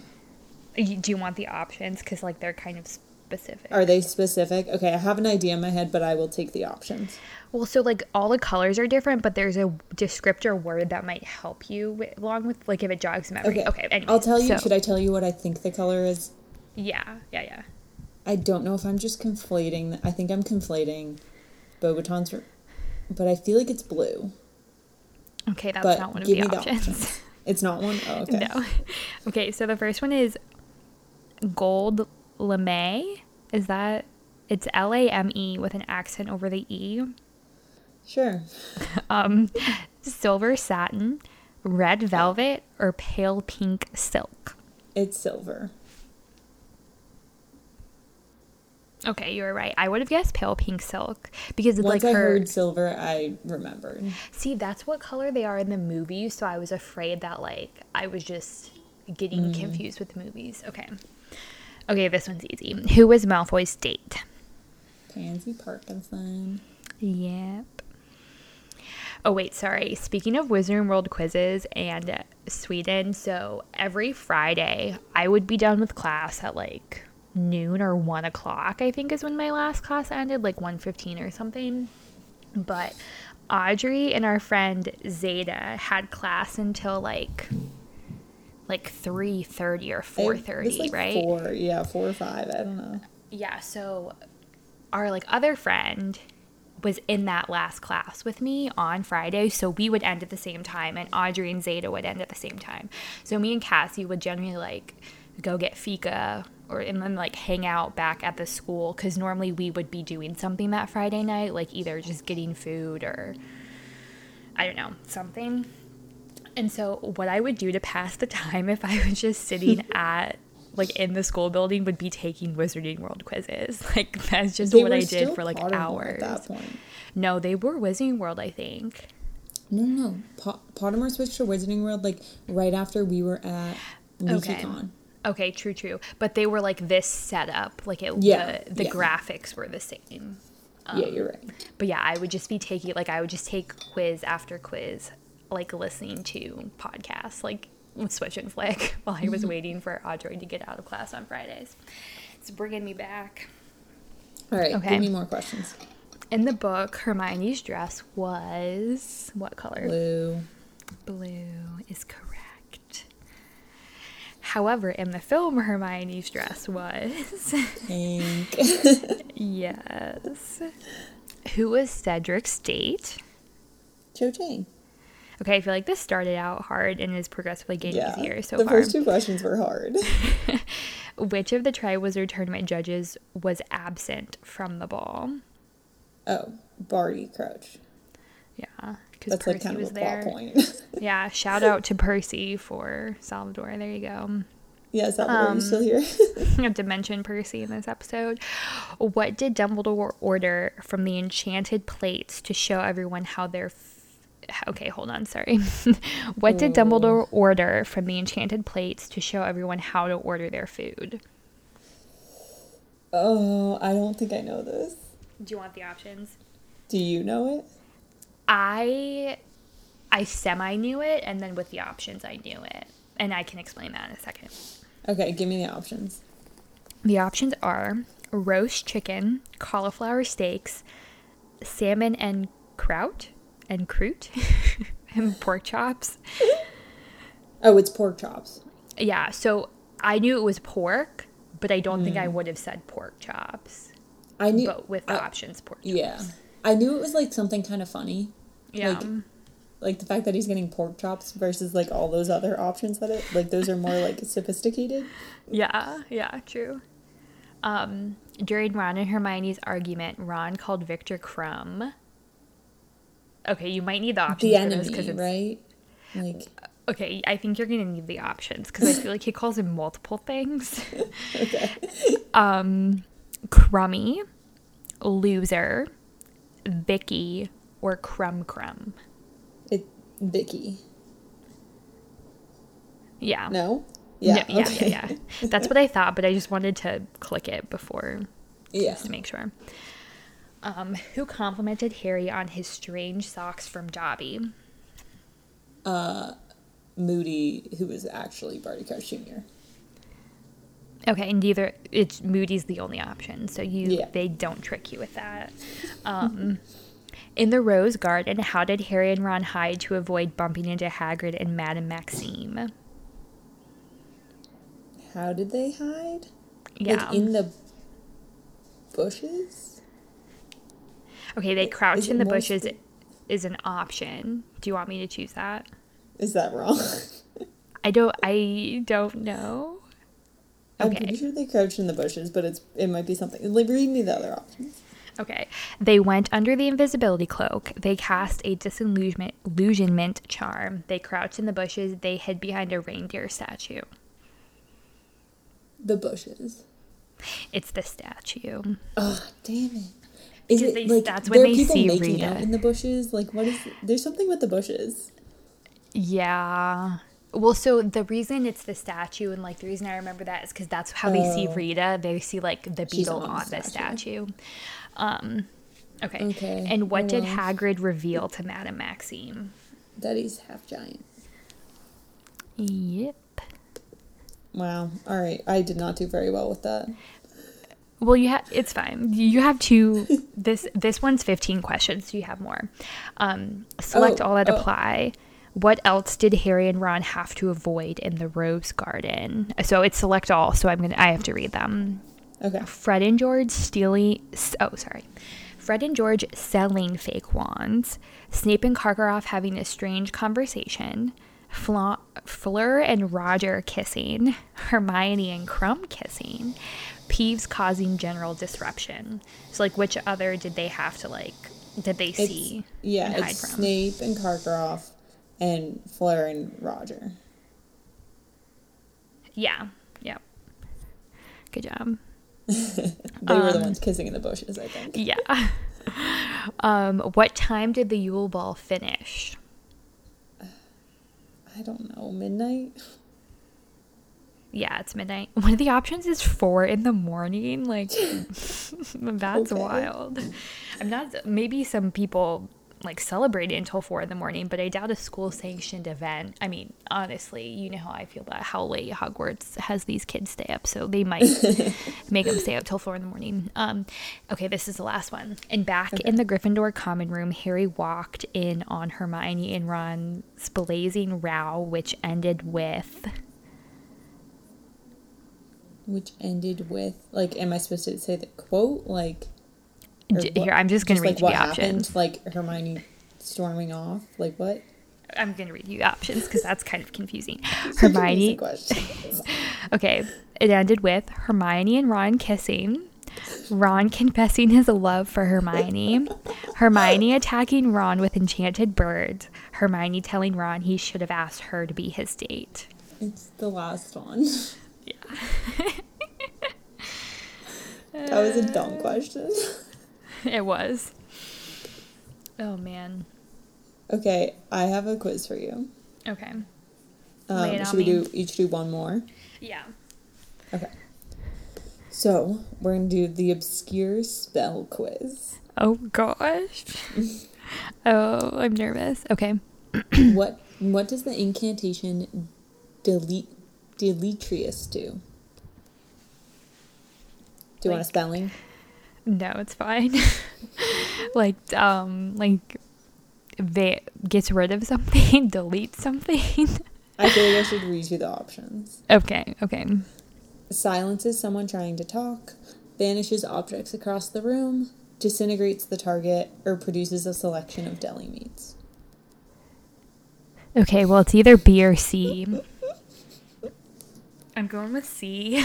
B: Do you want the options? Because like they're kind of specific.
C: are they specific? Okay, I have an idea in my head, but I will take the options.
B: Well, so like all the colors are different, but there's a descriptor word that might help you wi- along with like if it jogs memory.
C: Okay,
B: Okay. anyway,
C: I'll tell you.
B: so-
C: Should I tell you what I think the color is?
B: Yeah, yeah, yeah.
C: I don't know if I'm just conflating. I think I'm conflating Beauxbatons', but I feel like it's blue.
B: Okay, that's
C: But
B: not one of
C: give
B: the
C: me the
B: options.
C: options. It's not one. Oh, okay.
B: no. Okay, so the first one is gold lame. Is that? It's L A M E with an accent over the E.
C: Sure.
B: Um, silver satin, red velvet, or pale pink silk.
C: It's silver.
B: Okay, you were right. I would have guessed pale pink silk because it's
C: Once
B: like
C: I heard silver, I remembered.
B: See, that's what color they are in the movies, so I was afraid that like I was just getting
C: Mm.
B: confused with the movies. Okay. Okay, this one's easy. Who was Malfoy's date?
C: Pansy Parkinson.
B: Yep. Oh wait, sorry. Speaking of Wizarding World quizzes and Sweden, so every Friday I would be done with class at like noon or one o'clock. I think is when my last class ended, like one fifteen or something. But Audrey and our friend Zeta had class until like like three thirty or
C: It
B: four
C: was,
B: thirty,
C: like,
B: right?
C: Four, yeah, four or five. I don't know.
B: yeah so our like other friend was in that last class with me on friday so we would end at the same time and audrey and zeta would end at the same time so me and cassie would generally like go get fika or and then like hang out back at the school because normally we would be doing something that friday night like either just getting food or i don't know something and so what I would do to pass the time if I was just sitting at like in the school building would be taking Wizarding World quizzes. Like that's just
C: They
B: what I did for like hours.
C: at that point.
B: No, they were Wizarding World, I think.
C: No, no, no. Po- Pottermore switched to Wizarding World like right after we were at
B: Okay. Okay, true, true. But they were like this setup. Like it
C: Yeah,
B: the, the
C: yeah.
B: graphics were the same.
C: yeah, um, you're right.
B: But yeah, I would just be taking like I would just take quiz after quiz, like listening to podcasts, like Swish and Flick while I was mm-hmm. waiting for Audrey to get out of class on Fridays. It's bringing me back.
C: All right,
B: Okay.
C: give me more questions.
B: In the book, Hermione's dress was what color?
C: Blue.
B: Blue is correct. However, in the film, Hermione's dress was
C: Pink.
B: yes. Who was Cedric's date?
C: Cho Chang.
B: Okay, I feel like this started out hard and is progressively getting
C: Yeah.
B: easier so
C: the
B: far.
C: first two questions were hard.
B: Which of the Triwizard Tournament judges was absent from the ball?
C: Oh, Barty Crouch.
B: Yeah, because Percy
C: like kind of
B: was there. Yeah, shout out to Percy for Salvador. There you go.
C: yeah, is that you still
B: Um,
C: here?
B: I have to mention Percy in this episode. What did Dumbledore order from the enchanted plates to show everyone how their Okay, hold on, sorry. what did Dumbledore oh. order from the enchanted plates to show everyone how to order their food?
C: oh, I don't think I know this.
B: Do you want the options?
C: Do you know it?
B: I I semi knew it and then with the options I knew it. And I can explain that in a second.
C: Okay, give me the options.
B: The options are roast chicken, cauliflower steaks, salmon and kraut and croute and pork chops.
C: Oh, it's pork chops.
B: Yeah, so I knew it was pork, but I don't think I would have said pork chops.
C: I knew.
B: But with the
C: uh,
B: options pork chops.
C: yeah, I knew it was like something kind of funny.
B: Yeah.
C: Like, like the fact that he's getting pork chops versus like all those other options that it like those are more like sophisticated.
B: Yeah, yeah, true. Um, during Ron and Hermione's argument, Ron called Viktor Krum. Okay, you might need the options
C: The enemy,
B: because it's
C: right? Like
B: okay. I think you're gonna need the options because I feel like he calls him multiple things.
C: okay,
B: Um, crummy, loser, Vicky, or crumb crumb.
C: it Vicky.
B: Yeah.
C: No.
B: No,
C: Yeah.
B: yeah,
C: okay.
B: yeah, yeah. That's what I thought, but I just wanted to click it before
C: Yeah.
B: just to make sure. Um, who complimented Harry on his strange socks from Dobby?
C: Moody, who was actually Barty Crouch Jr.
B: Okay, and either it's Moody's the only option, so you
C: Yeah.
B: they don't trick you with that. Um, in the Rose Garden, how did Harry and Ron hide to avoid bumping into Hagrid and Madame Maxime?
C: How did they hide?
B: Yeah.
C: Like in the bushes?
B: Okay, they crouch
C: is
B: in the bushes is an option. Do you want me to choose that?
C: Is that wrong?
B: I don't. I don't know.
C: I'm
B: Okay.
C: pretty sure they crouch in the bushes, but it's it might be something. Like, read me the other options.
B: Okay. They went under the invisibility cloak. They cast a disillusionment illusionment charm. They crouched in the bushes. They hid behind a reindeer statue.
C: The bushes.
B: It's the statue.
C: Oh, damn it. Is
B: Because
C: it
B: they-
C: like
B: that's when
C: there are
B: they
C: people
B: see
C: making
B: Rita.
C: out in the bushes? Like, what is? There's something with the bushes.
B: Yeah. Well, so the reason it's the statue and like the reason I remember that is because that's how they see
C: Oh.
B: Rita. They see like the beetle
C: on the statue.
B: statue. Um, okay.
C: Okay,
B: And what
C: oh
B: did. Hagrid reveal to Madame Maxime?
C: That he's half giant.
B: Yep.
C: Wow. All right. I did not do very well with that.
B: Well, you have it's fine. You have two. this this one's fifteen questions. So you have more. Um, select
C: Oh,
B: all that
C: oh.
B: apply. What else did Harry and Ron have to avoid in the Rose Garden? So it's select all. So I'm gonna I have to read them.
C: Okay.
B: Fred and George stealing. Oh, sorry. Fred and George selling fake wands. Snape and Karkaroff having a strange conversation. Fla- Fleur and Roger kissing. Hermione and Krum kissing. Peeves causing general disruption. So, like, which other did they have to, like, did they
C: It's,
B: see?
C: yeah,
B: and
C: it's
B: from?
C: Snape and Karkaroff and Fleur and Roger.
B: Yeah. Yep. Good job.
C: They were the
B: Um,
C: ones kissing in the bushes, I think.
B: Yeah. um, what time did the Yule Ball finish?
C: I don't know. Midnight?
B: yeah, it's midnight. One of the options is four in the morning. Like, that's
C: Okay.
B: wild. I'm not, maybe some people like celebrate it until four in the morning, but I doubt a school sanctioned event. I mean, honestly, you know how I feel about how late Hogwarts has these kids stay up, so they might make them stay up till four in the morning. Um, okay, this is the last one. And back in the Gryffindor common room, Harry walked in on Hermione and Ron's blazing row, which ended with.
C: Which ended with like, am I supposed to say the quote like? What-
B: Here, I'm just gonna read
C: like
B: you
C: what
B: the
C: happened,
B: options.
C: like Hermione storming off, like what?
B: I'm gonna read you the options because that's kind of confusing.
C: Such an easy
B: Hermione. Okay, it ended with Hermione and Ron kissing, Ron confessing his love for Hermione, Hermione attacking Ron with enchanted birds, Hermione telling Ron he should have asked her to be his date.
C: It's the last one.
B: Yeah.
C: That was a dumb question.
B: It was. Oh man.
C: Okay, I have a quiz for you.
B: Okay.
C: Um, should we
B: me.
C: do each do one more?
B: Yeah.
C: Okay. So we're gonna do the obscure spell quiz.
B: Oh gosh. oh, I'm nervous. Okay.
C: what what does the incantation delete deletrius do? Do you want a spelling?
B: No, it's fine. like, um, like, va- gets rid of something, deletes something.
C: I feel like I should read you the options.
B: okay, okay.
C: Silences someone trying to talk, banishes objects across the room, disintegrates the target, or produces a selection of deli meats.
B: Okay, well, it's either B or C. I'm going with C.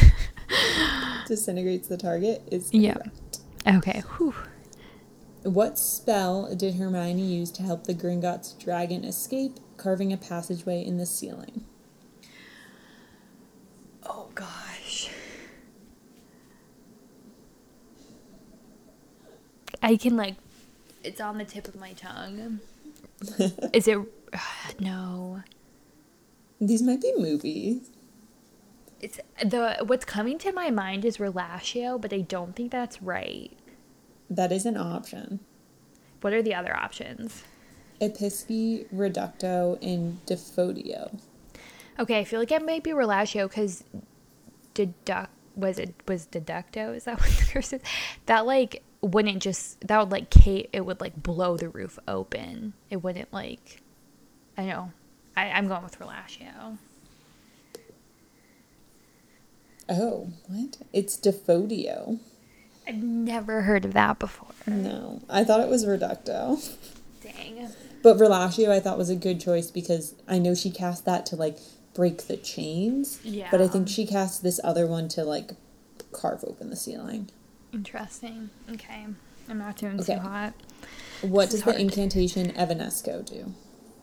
C: Disintegrates the target is
B: Yeah.
C: Correct.
B: okay, whew.
C: What spell did Hermione use to help the Gringotts dragon escape, carving a passageway in the ceiling?
B: Oh, gosh. I can, like, it's on the tip of my tongue. Is it. no.
C: These might be movies.
B: It's the what's coming to my mind is relashio, but I don't think that's right.
C: That is an option.
B: What are the other options?
C: Episkey, Reducto, and Defodio.
B: Okay, I feel like it might be relashio because deduct was it was deducto? Is that what the curse is? That like wouldn't just that would like Kate it would like blow the roof open. It wouldn't like I know. I, I'm going with relashio.
C: Oh, what? It's Defodio.
B: I've never heard of that before.
C: No, I thought it was Reducto.
B: Dang.
C: But Relashio I thought was a good choice because I know she cast that to like break the chains. Yeah. But I think she cast this other one to like carve open the ceiling.
B: Interesting. Okay. I'm not doing
C: Okay.
B: too hot.
C: What
B: This
C: does the incantation Evanesco do?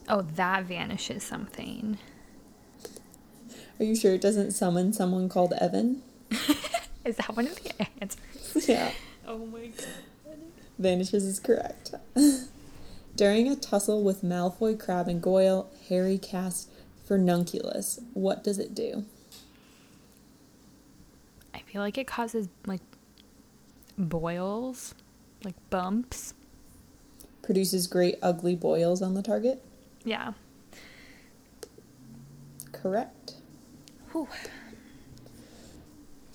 B: Oh, that vanishes something.
C: Are you sure it doesn't summon someone called Evan?
B: Is that one of the answers?
C: yeah,
B: Oh my god.
C: vanishes is correct. During a tussle with Malfoy, Crabbe, and Goyle, Harry casts Furnunculus. What does it do?
B: I feel like it causes like boils, like bumps.
C: Produces great ugly boils on the target.
B: Yeah.
C: Correct.
B: Whew.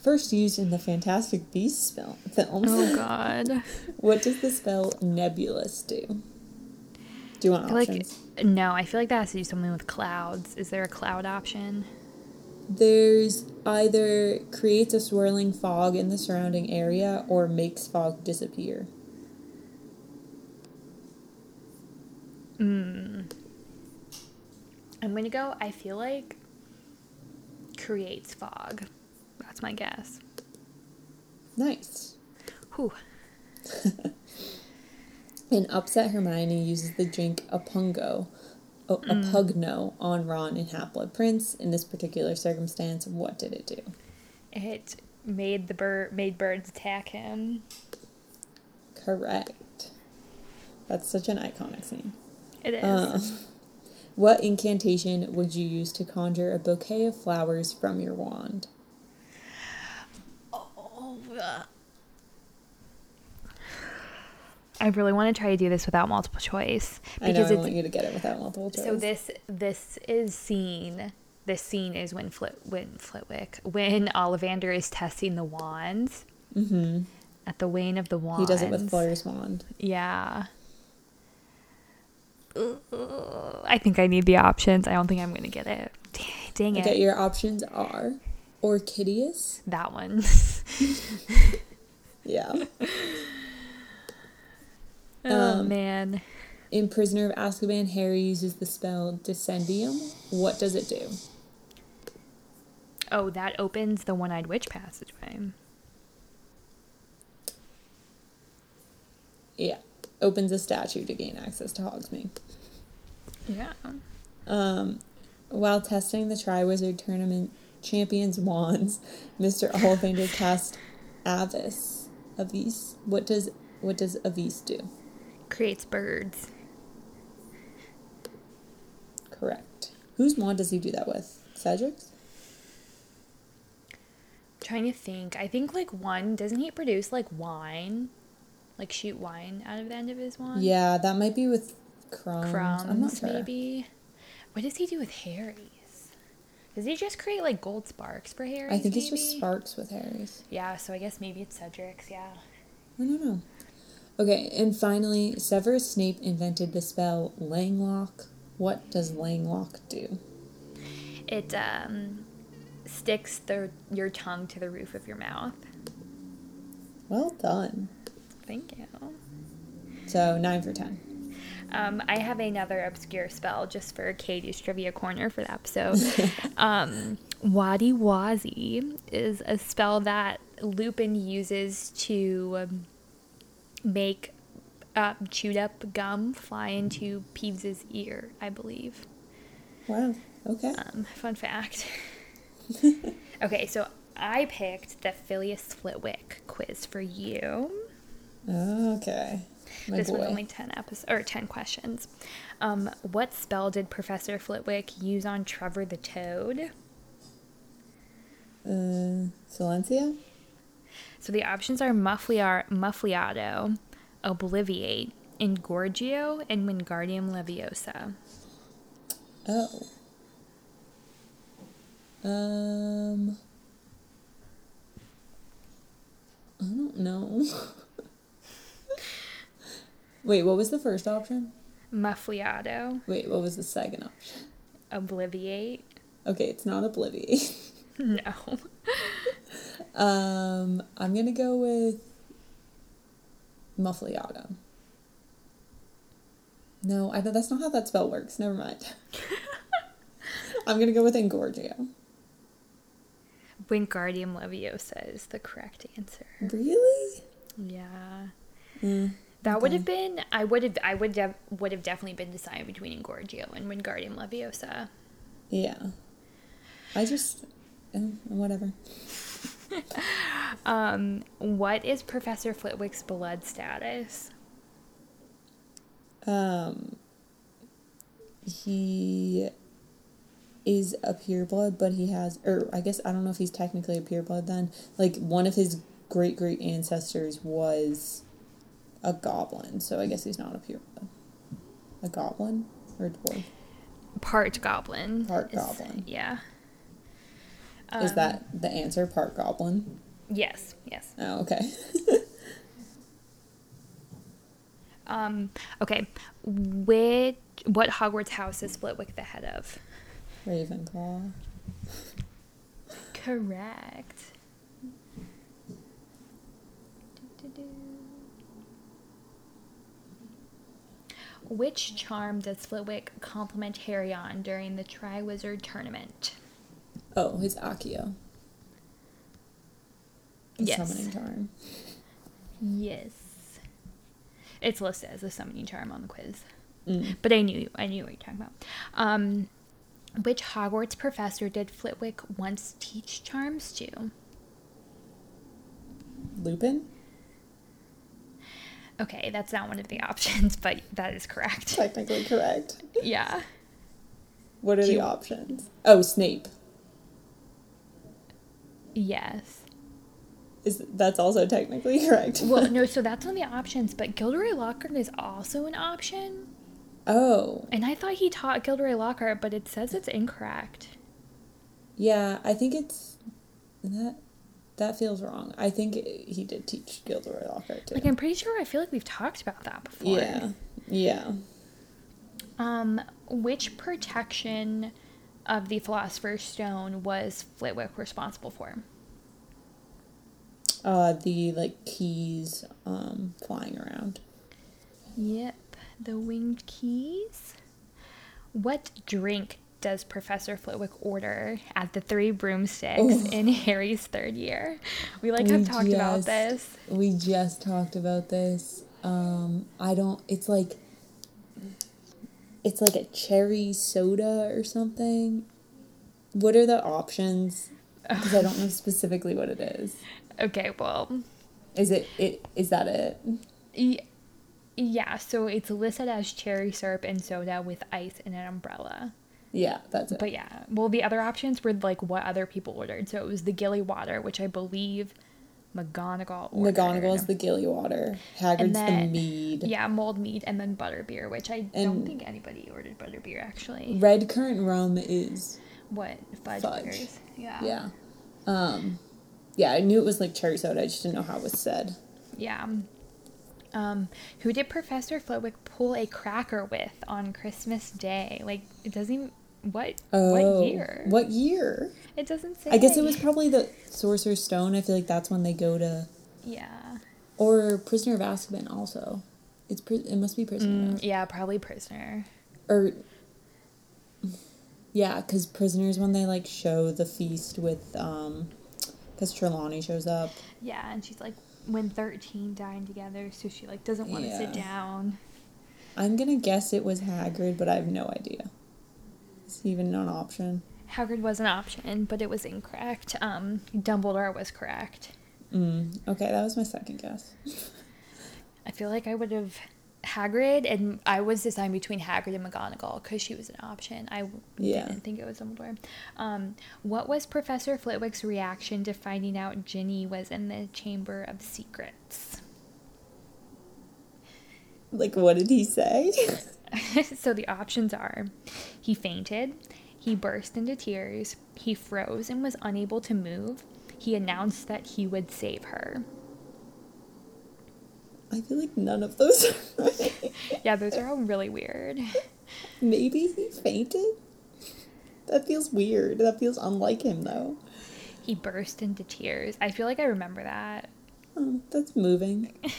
C: First used in the Fantastic Beasts film, films.
B: Oh god.
C: What does the spell Nebulus do? Do you want
B: I feel like
C: options?
B: no, I feel like that has to do something with clouds. Is there a cloud option?
C: There's either creates a swirling fog in the surrounding area or makes fog disappear. Hmm.
B: I'm gonna go. I feel like creates fog. That's my guess.
C: Nice.
B: Whew.
C: In Upset, Hermione uses the drink Apungo, a, a Pugno on Ron in Half Blood Prince. In this particular circumstance, what did it do?
B: It made the bird made birds attack him.
C: Correct. That's such an iconic scene.
B: It is.
C: Uh, What incantation would you use to conjure a bouquet of flowers from your wand?
B: Oh, I really want to try to do this without multiple choice because
C: I know I want you to get it without multiple choice.
B: so this this is scene. This scene is when Flit when Flitwick when Ollivander is testing the wands at the wane of the.
C: Mm-hmm. he does it with Fleur's wand.
B: Yeah. Ugh, I think I need the options. I don't think I'm gonna get it. Dang it.
C: Okay, your options are Orchideus.
B: That one.
C: Yeah.
B: oh
C: Um,
B: man.
C: In Prisoner of Azkaban, Harry uses the spell Dissendium. What does it do?
B: Oh, that opens the one-eyed witch passageway.
C: Yeah. Opens a statue to gain access to Hogsmeade.
B: Yeah.
C: Um, while testing the Triwizard Tournament champions wands, Mr. Ollivander cast Avis. Avis. What does what does Avis do?
B: Creates birds.
C: Correct. Whose wand does he do that with? Cedric's?
B: trying to think. I think like one doesn't he produce like wine? Like shoot wine out of the end of his wand?
C: Yeah, that might be with Krum's.
B: Krum's,
C: I'm not sure.
B: maybe. What does he do with Harry's? Does he just create like gold sparks for Harry's?
C: I think it's just sparks with Harry's.
B: Yeah, so I guess maybe it's Cedric's, yeah.
C: I don't know. Okay, and finally, Severus Snape invented the spell Langlock. What does Langlock do?
B: It um sticks the your tongue to the roof of your mouth.
C: Well done.
B: Thank you.
C: So nine for ten.
B: Um, I have another obscure spell just for Katie's trivia corner for the episode. um, Waddiwasi is a spell that Lupin uses to um, make uh, chewed up gum fly into Peeves's ear, I believe.
C: Wow. Okay.
B: Um, fun fact. okay, so I picked the Filius Flitwick quiz for you.
C: Okay. My
B: this
C: boy.
B: was only 10 episodes or 10 questions. Um, what spell did Professor Flitwick use on Trevor the Toad?
C: Uh, Silencia?
B: So the options are Muffliar, Muffliato, Obliviate, Engorgio, and Wingardium Leviosa.
C: Oh. Um. I don't know. Wait, what was the first option?
B: Muffliato,
C: Wait, what was the second option?
B: Obliviate.
C: Okay, it's not Obliviate.
B: No.
C: Um, I'm gonna go with Muffliato. No, I that's not how that spell works. Never mind. I'm gonna go with Engorgio.
B: Wingardium Leviosa is the correct answer.
C: Really?
B: Yeah.
C: Mm,
B: That would have been I would have I would def, would have definitely been decided between Engorgio and Wingardium Leviosa.
C: Yeah. I just, eh, whatever.
B: Um, what is Professor Flitwick's blood status?
C: Um, he is a pureblood, but he has, or I guess I don't know if he's technically a pureblood then. Like one of his great great ancestors was a goblin, so I guess he's not a pure A goblin or a dwarf?
B: Part goblin.
C: Part
B: is-
C: goblin.
B: Yeah.
C: is
B: Um,
C: that the answer? Part goblin.
B: Yes, yes.
C: Oh, okay.
B: Um, okay. Which what Hogwarts house is Flitwick the head of?
C: Ravenclaw.
B: Correct. Which charm does Flitwick compliment Harry on during the Triwizard Tournament?
C: Oh, his Accio. His
B: Yes.
C: Summoning charm.
B: Yes. It's listed as a summoning charm on the quiz.
C: Mm.
B: But I knew I knew what you're talking about. Um, which Hogwarts professor did Flitwick once teach charms to?
C: Lupin.
B: Okay, that's not one of the options, but that is correct.
C: Technically correct.
B: yeah.
C: What are
B: Do
C: the
B: you-
C: options? Oh, Snape.
B: Yes.
C: Is that's also technically correct?
B: Well, no, so that's on the options, but Gilderoy Lockhart is also an option.
C: oh,
B: And I thought he taught Gilderoy Lockhart, but it says it's incorrect.
C: yeah. I think it's that. That feels wrong. I think he did teach Gilderoy Lockhart too.
B: Like I'm pretty sure I feel like we've talked about that before.
C: yeah, yeah.
B: Um, which protection of the Philosopher's Stone was Flitwick responsible for?
C: Uh, the like keys, um, flying around.
B: Yep, the winged keys. What drink does Professor Flitwick order at the Three Broomsticks
C: Oh.
B: in Harry's third year? We like have
C: We
B: talked about this.
C: We just talked about this. Um, I don't. It's like. It's like a cherry soda or something. What are the options? Because I don't know specifically what it is.
B: Okay, well,
C: Is it? It is that it?
B: y- yeah. So it's listed as cherry syrup and soda with ice and an umbrella.
C: Yeah, that's it.
B: But yeah, well, the other options were like what other people ordered. So it was the Gilly Water, which I believe McGonagall ordered.
C: McGonagall's the gilly water. Hagrid's
B: then-
C: the mead.
B: Yeah, mulled mead and then butterbeer, which I don't think anybody ordered butterbeer actually.
C: Red currant rum is
B: What fudge?
C: Fudge.
B: beers? Yeah.
C: yeah. Um, yeah, I knew it was like cherry soda. I just didn't know how it was said.
B: Yeah. Um, who did Professor Flitwick pull a cracker with on Christmas Day? Like it doesn't. Even, what
C: Oh,
B: what year?
C: What year?
B: It doesn't say.
C: I guess it was probably the Sorcerer's Stone. I feel like that's when they go to,
B: Yeah.
C: or Prisoner of Azkaban. Also, it's it must be Prisoner.
B: Mm, yeah, probably prisoner.
C: or yeah, because prisoners when they like show the feast with um, because Trelawney shows up.
B: Yeah, and she's like, when thirteen dine together, so she like doesn't want to sit down.
C: I'm gonna guess it was Hagrid, but I have no idea. Even an option?
B: Hagrid was an option, but it was incorrect. Um, Dumbledore was correct.
C: Mm, okay, that was my second guess.
B: I feel like I would have Hagrid, and I was deciding between Hagrid and McGonagall because she was an option. I
C: Yeah.
B: didn't think it was Dumbledore. Um, what was Professor Flitwick's reaction to finding out Ginny was in the Chamber of Secrets?
C: Like, what did he say?
B: so the options are he fainted, he burst into tears, he froze and was unable to move, he announced that he would save her.
C: I feel like none of those are right.
B: Yeah, those are all really weird.
C: Maybe he fainted? That feels weird. That feels unlike him, though.
B: He burst into tears. I feel like I remember that.
C: Oh, that's moving.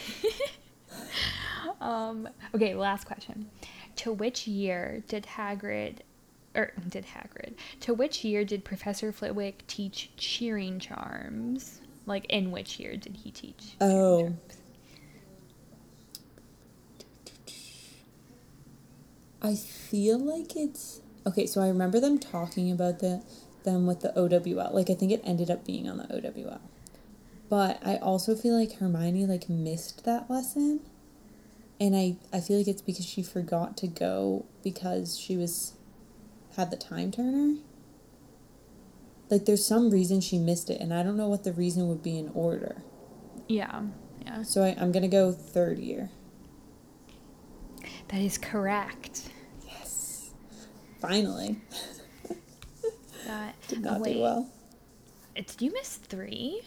B: Um, okay, last question. To which year did Hagrid, or did Hagrid, to which year did Professor Flitwick teach cheering charms? Like, in which year did he teach?
C: Oh. I feel like it's okay. So I remember them talking about the them with the OWL. Like I think it ended up being on the OWL, but I also feel like Hermione like missed that lesson, and I I feel like it's because she forgot to go because she was had the time turner. Like there's some reason she missed it, and I don't know what the reason would be in order.
B: Yeah, yeah.
C: So I, I'm gonna go third year.
B: That is correct.
C: Yes. Finally.
B: That,
C: Did not do well.
B: Did you miss three?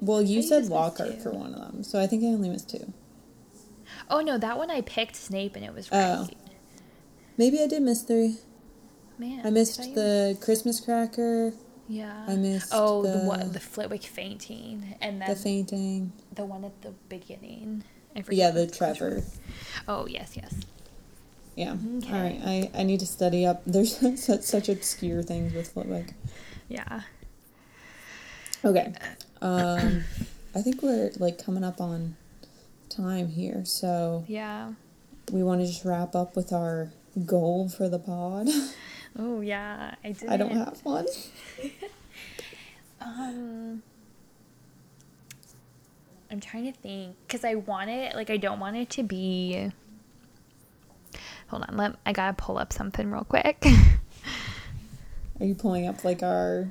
C: Well, you said Lockhart for one of them, so I think I only missed two.
B: Oh no, that one I picked Snape and it was
C: Oh.
B: right.
C: Maybe I did miss three.
B: Man,
C: I missed the Christmas cracker,
B: Yeah.
C: I missed
B: Oh, the,
C: the-
B: one, the Flitwick fainting, and then
C: the fainting.
B: the one at the beginning.
C: Yeah, the
B: it's.
C: Trevor.
B: Oh yes, yes.
C: Yeah.
B: Okay.
C: All right. I, I need to study up. There's such, such obscure things with Flitwick.
B: Yeah.
C: Okay. Um, I think we're like coming up on time here, so
B: Yeah.
C: we want to just wrap up with our goal for the pod.
B: Oh yeah. I did.
C: I don't have one.
B: Um. I'm trying to think because I want it like I don't want it to be. Hold on, let I gotta pull up something real quick.
C: Are you pulling up like our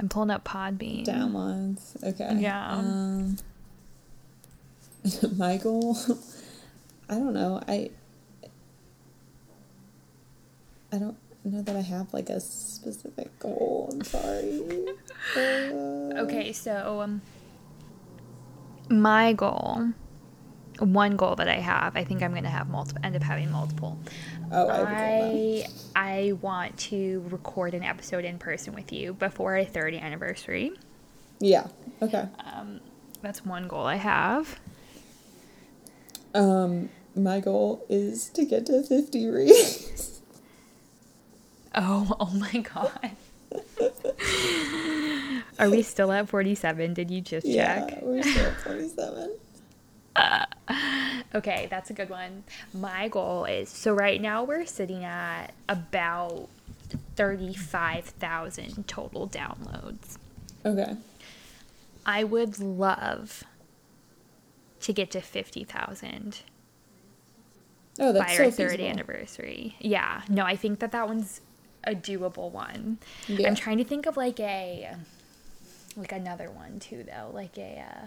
B: I'm pulling up Podbean.
C: downloads? Okay.
B: Yeah.
C: Um, my goal, I don't know. I I don't know that I have like a specific goal. I'm sorry. Uh,
B: Okay, so um, my goal, one goal that I have, I think I'm gonna have multiple. End up having multiple.
C: Oh, I have a goal.
B: I I want to record an episode in person with you before our third anniversary.
C: Yeah. Okay.
B: um That's one goal I have.
C: Um, my goal is to get to 50 reads.
B: Oh, oh my god. Are we still at 47? Did you just check?
C: yeah, we're still at 47.
B: Okay, that's a good one. My goal is so right now we're sitting at about 35,000 total downloads.
C: Okay.
B: I would love to get to 50,000
C: Oh, that's
B: by
C: so
B: our third
C: feasible.
B: anniversary. Yeah, no, I think that that one's a doable one.
C: Yeah.
B: I'm trying to think of like a like another one too though, like a uh,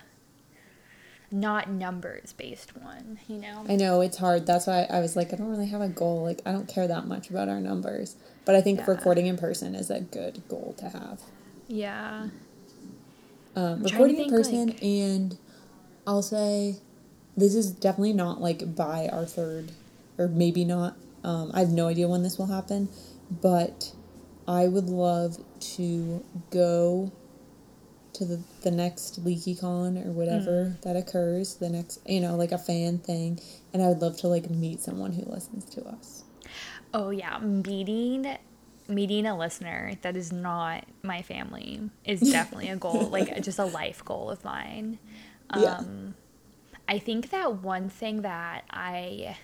B: not numbers based one, you know?
C: I know it's hard. That's why I was like, I don't really have a goal. Like, I don't care that much about our numbers. But I think
B: Yeah.
C: recording in person is a good goal to have.
B: Yeah.
C: Um, recording in person,
B: like-
C: and I'll say this is definitely not like by our third, or maybe not. Um, I have no idea when this will happen, but I would love to go to the, the next LeakyCon or whatever
B: Mm.
C: that occurs, the next, you know, like a fan thing, and I would love to like meet someone who listens to us.
B: Oh yeah, meeting meeting a listener that is not my family is definitely a goal, like just a life goal of mine.
C: Yeah.
B: Um I think that one thing that I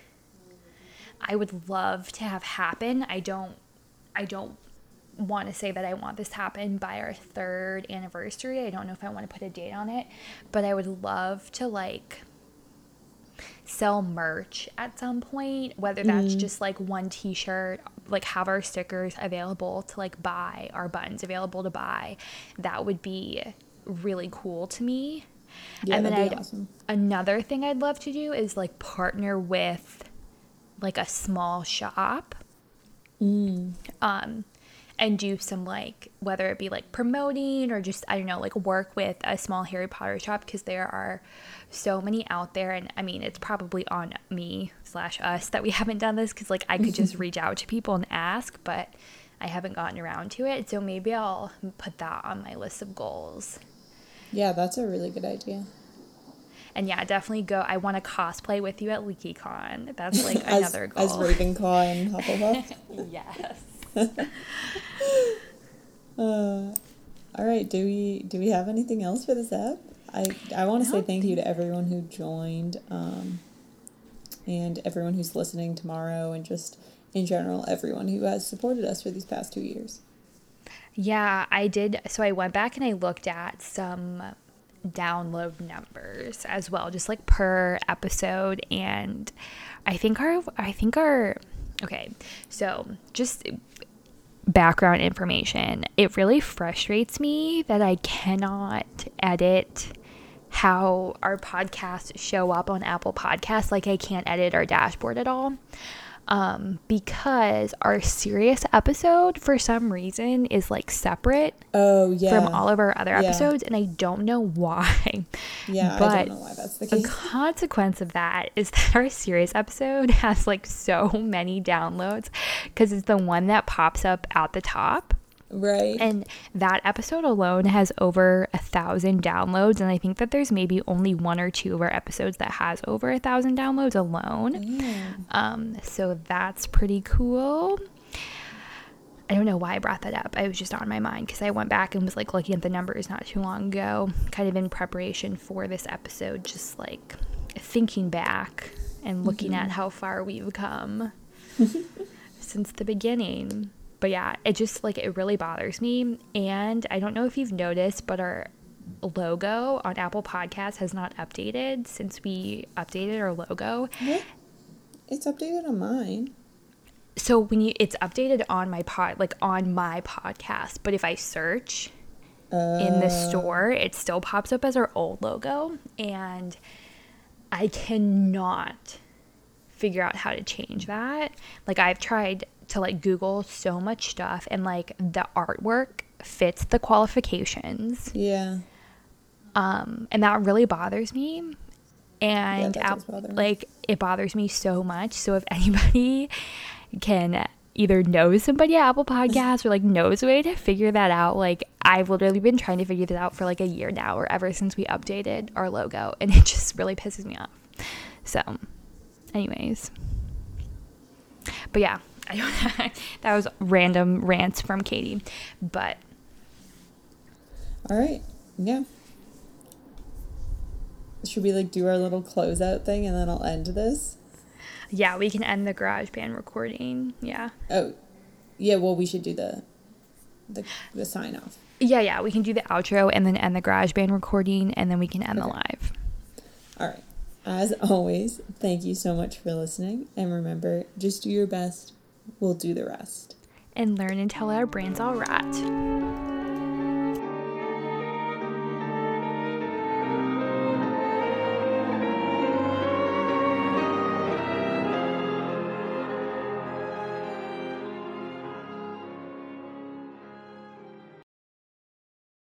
B: I would love to have happen, I don't I don't want to say that I want this to happen by our third anniversary. I don't know if I want to put a date on it, but I would love to like sell merch at some point, whether that's just like one t shirt, like have our stickers available to like buy, our buttons available to buy. That would be really cool to me.
C: Yeah,
B: and then I'd,
C: awesome.
B: another thing I'd love to do is like partner with like a small shop. Um, and do some like whether it be like promoting or just I don't know like work with a small Harry Potter shop because there are so many out there. And I mean it's probably on me slash us that we haven't done this because like I could just reach out to people and ask but I haven't gotten around to it. So maybe I'll put that on my list of goals
C: Yeah, that's a really good idea.
B: and yeah definitely go I want to cosplay with you at LeakyCon that's like
C: As,
B: another goal
C: as Ravenclaw and Hufflepuff.
B: yes
C: Uh, all right. Do we do we have anything else for this app? I I want to say thank you to everyone who joined, um, and everyone who's listening tomorrow, and just in general everyone who has supported us for these past two years.
B: Yeah, I did. So I went back and I looked at some download numbers as well, just like per episode. And I think our, I think our, okay, so just background information. It really frustrates me that I cannot edit how our podcasts show up on Apple Podcasts. Like I can't edit our dashboard at all. Um, because our Sirius episode for some reason is like separate
C: Oh yeah.
B: from all of our other
C: Yeah.
B: episodes, and I don't know why.
C: Yeah, I
B: but
C: don't know why that's the
B: a
C: case.
B: consequence of that is that our Sirius episode has like so many downloads because it's the one that pops up at the top.
C: Right.
B: And that episode alone has over a thousand downloads, and I think that there's maybe only one or two of our episodes that has over a thousand downloads alone.
C: yeah.
B: Um, so that's pretty cool. I don't know why I brought that up. I was just on my mind because I went back and was like looking at the numbers not too long ago, kind of in preparation for this episode, just like thinking back and looking at how far we've come since the beginning. But yeah, it just like it really bothers me. And I don't know if you've noticed, but our logo on Apple Podcasts has not updated since we updated our logo.
C: What? It's updated on mine.
B: so when you it's updated on my pod like on my podcast, but if I search in the oh. store, it still pops up as our old logo and I cannot figure out how to change that. Like I've tried to like Google so much stuff and like the artwork fits the qualifications.
C: Yeah.
B: Um and that really bothers me. And
C: that
B: out-
C: bother me.
B: like it bothers me so much. So if anybody can either know somebody at Apple Podcasts or like knows a way to figure that out, like I've literally been trying to figure this out for like a year now or ever since we updated our logo and it just really pisses me off. So anyways. But yeah, I don't that was random rants from Katie. But
C: All right. Yeah. Should we like do our little closeout thing and then I'll end this?
B: yeah, we can end the GarageBand recording. Yeah.
C: Oh, yeah. Well, we should do the the the sign off.
B: Yeah, yeah, we can do the outro and then end the GarageBand recording and then we can end the live.
C: All right. As always, thank you so much for listening, and remember, just do your best. We'll do the rest.
B: And learn until our brains all rot.